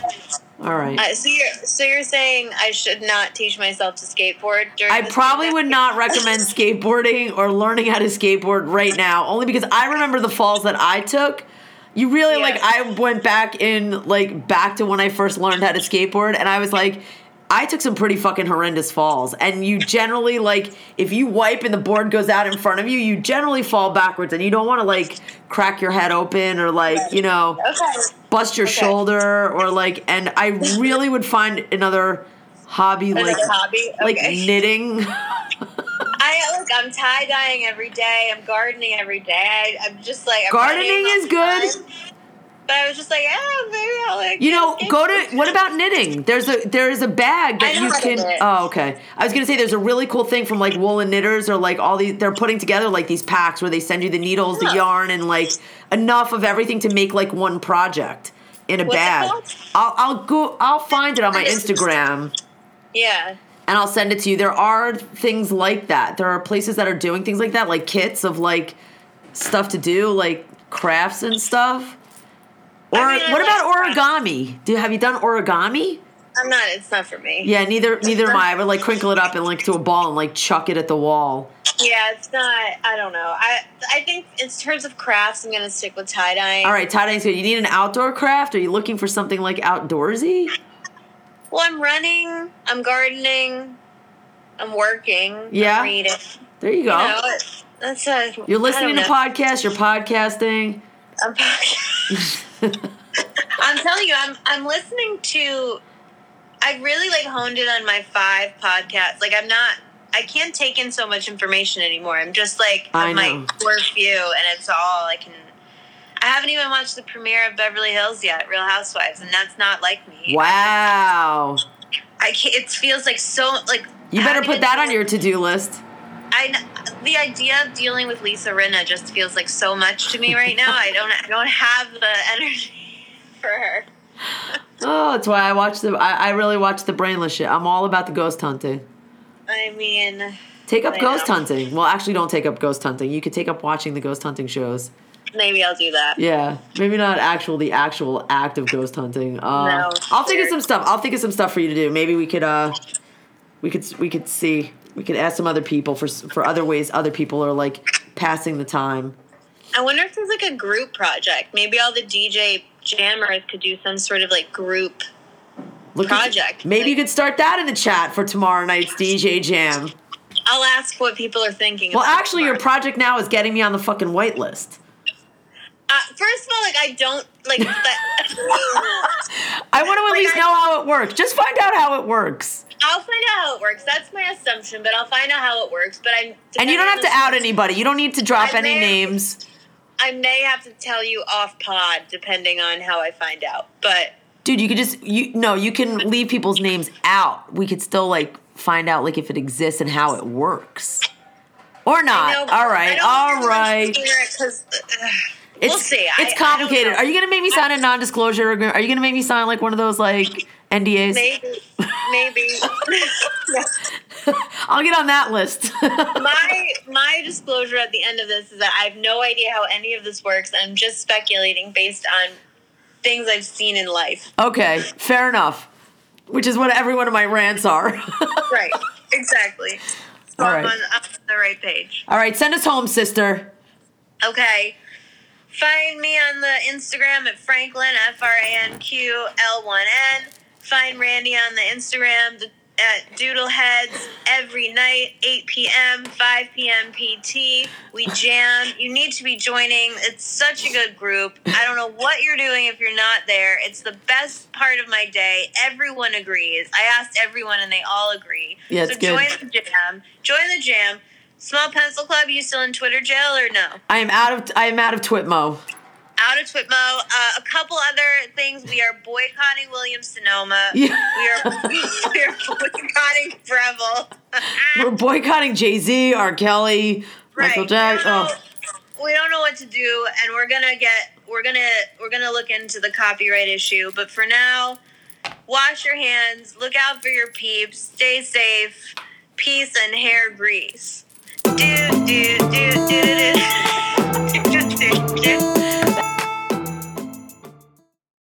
All right.
uh, so you're so you're saying I should not teach myself to skateboard during?
I probably would not recommend skateboarding or learning how to skateboard right now, only because I remember the falls that I took. You really
Yeah.
like I went back in like back to when I first learned how to skateboard and I was like I took some pretty fucking horrendous falls and you generally like if you wipe and the board goes out in front of you, you generally fall backwards and you don't want to like crack your head open or like, you know,
Okay.
bust your
Okay.
shoulder or like and I really would find another hobby
As
like
hobby,
like knitting.
I look. I'm tie dyeing every day. I'm gardening every day. I, I'm just like I'm
Gardening is good.
time. But I was just like, yeah, maybe I'll like.
You know, go to what about knitting? There's a there is a bag that you can. Oh, okay. I was gonna say there's a really cool thing from like woolen knitters or like all these. They're putting together like these packs where they send you the needles, the yarn, and like enough of everything to make like one project in a
What's
bag. I'll I'll go. I'll find it on my Instagram
Yeah.
and I'll send it to you. There are things like that. There are places that are doing things like that, like kits of like stuff to do, like crafts and stuff. Or
I mean,
what about origami? Do have you done origami?
I'm not. It's not for me.
Yeah, neither neither am I. I would like crinkle it up and like to a ball and like chuck it at the wall.
Yeah, it's not. I don't know. I I think in terms of crafts, I'm gonna stick with tie dyeing.
All right, tie dyeing's good. You need an outdoor craft? Are you looking for something like outdoorsy?
Well, I'm running. I'm gardening. I'm working.
Yeah.
I'm reading.
There you
You
go.
know, it- that's a.
You're listening to podcasts. You're podcasting.
I'm, I'm telling you, I'm I'm listening to. I really like honed in on my five podcasts. Like I'm not. I can't take in so much information anymore. I'm just like
I
my
know.
core few, and it's all I can. I haven't even watched the premiere of Beverly Hills yet, Real Housewives, and that's not like me.
Wow.
I can't, it feels like so like.
You better put that on your to-do list.
I the idea of dealing with Lisa Rinna just feels like so much to me right now. I don't I don't have the energy for her.
Oh, that's why I watch the. I, I really watch the brainless shit. I'm all about the ghost hunting.
I mean,
Take up
I
ghost
know.
hunting. Well, actually, don't take up ghost hunting. You could take up watching the ghost hunting shows.
maybe I'll do that.
Yeah, maybe not actual the actual act of ghost hunting. Uh,
No,
I'll think of some stuff. I'll think of some stuff for you to do. Maybe we could. uh We could. We could see. We could ask some other people for for other ways other people are like passing the time.
I wonder if there's like a group project. Maybe all the DJ jammers could do some sort of like group.
Look at-
Project.
maybe you could start that in the chat for tomorrow night's DJ jam.
I'll ask what people are thinking.
Well, actually, your project now is getting me on the fucking whitelist.
uh, first of all, like I don't like that.
I want to at
Like,
least
I-
know how it works. Just find out how it works.
I'll find out how it works. That's my assumption, but I'll find out how it works. But I'm
And you don't have to out anybody. You don't need to drop
I'm
any
married.
names.
I may have to tell you off pod depending on how I find out. But
Dude, you could just you no, you can leave people's names out. We could still like find out like if it exists and how it works. Or not.
I know,
all right, all right.
Uh,
it's,
we'll see. I-
It's
I don't
complicated.
know.
Are you gonna make me sign a non-disclosure agreement? Are you gonna make me sign like one of those like NDAs?
maybe, maybe.
I'll get on that list.
my my disclosure at the end of this is that I have no idea how any of this works. I'm just speculating based on things I've seen in life.
okay, fair enough. Which is what every one of my rants are.
Right. Exactly. So
All
I'm, on, I'm on the right page.
all right, send us home, sister.
Okay. Find me on the Instagram at Franklin F R A N Q L one N. Find Randy on the Instagram at Doodleheads every night, 8 p.m., 5 p.m. PT. We jam. You need to be joining. It's such a good group. I don't know what you're doing if you're not there. It's the best part of my day. Everyone agrees. I asked everyone and they all agree.
Yeah, it's
so
good.
join the jam. Join the jam. Small Pencil Club, you still in Twitter jail or no?
I am out of I am out of Twitmo.
Out of Twitmo. Uh, a couple other things. We are boycotting William Sonoma.
Yeah.
We are we are boycotting Breville.
We're boycotting Jay Z, R. Kelly, Michael Jackson. Oh.
we don't know what to do, and we're gonna get we're gonna we're gonna look into the copyright issue. But for now, wash your hands. Look out for your peeps. Stay safe. Peace and hair grease. Do do do do do do do do do.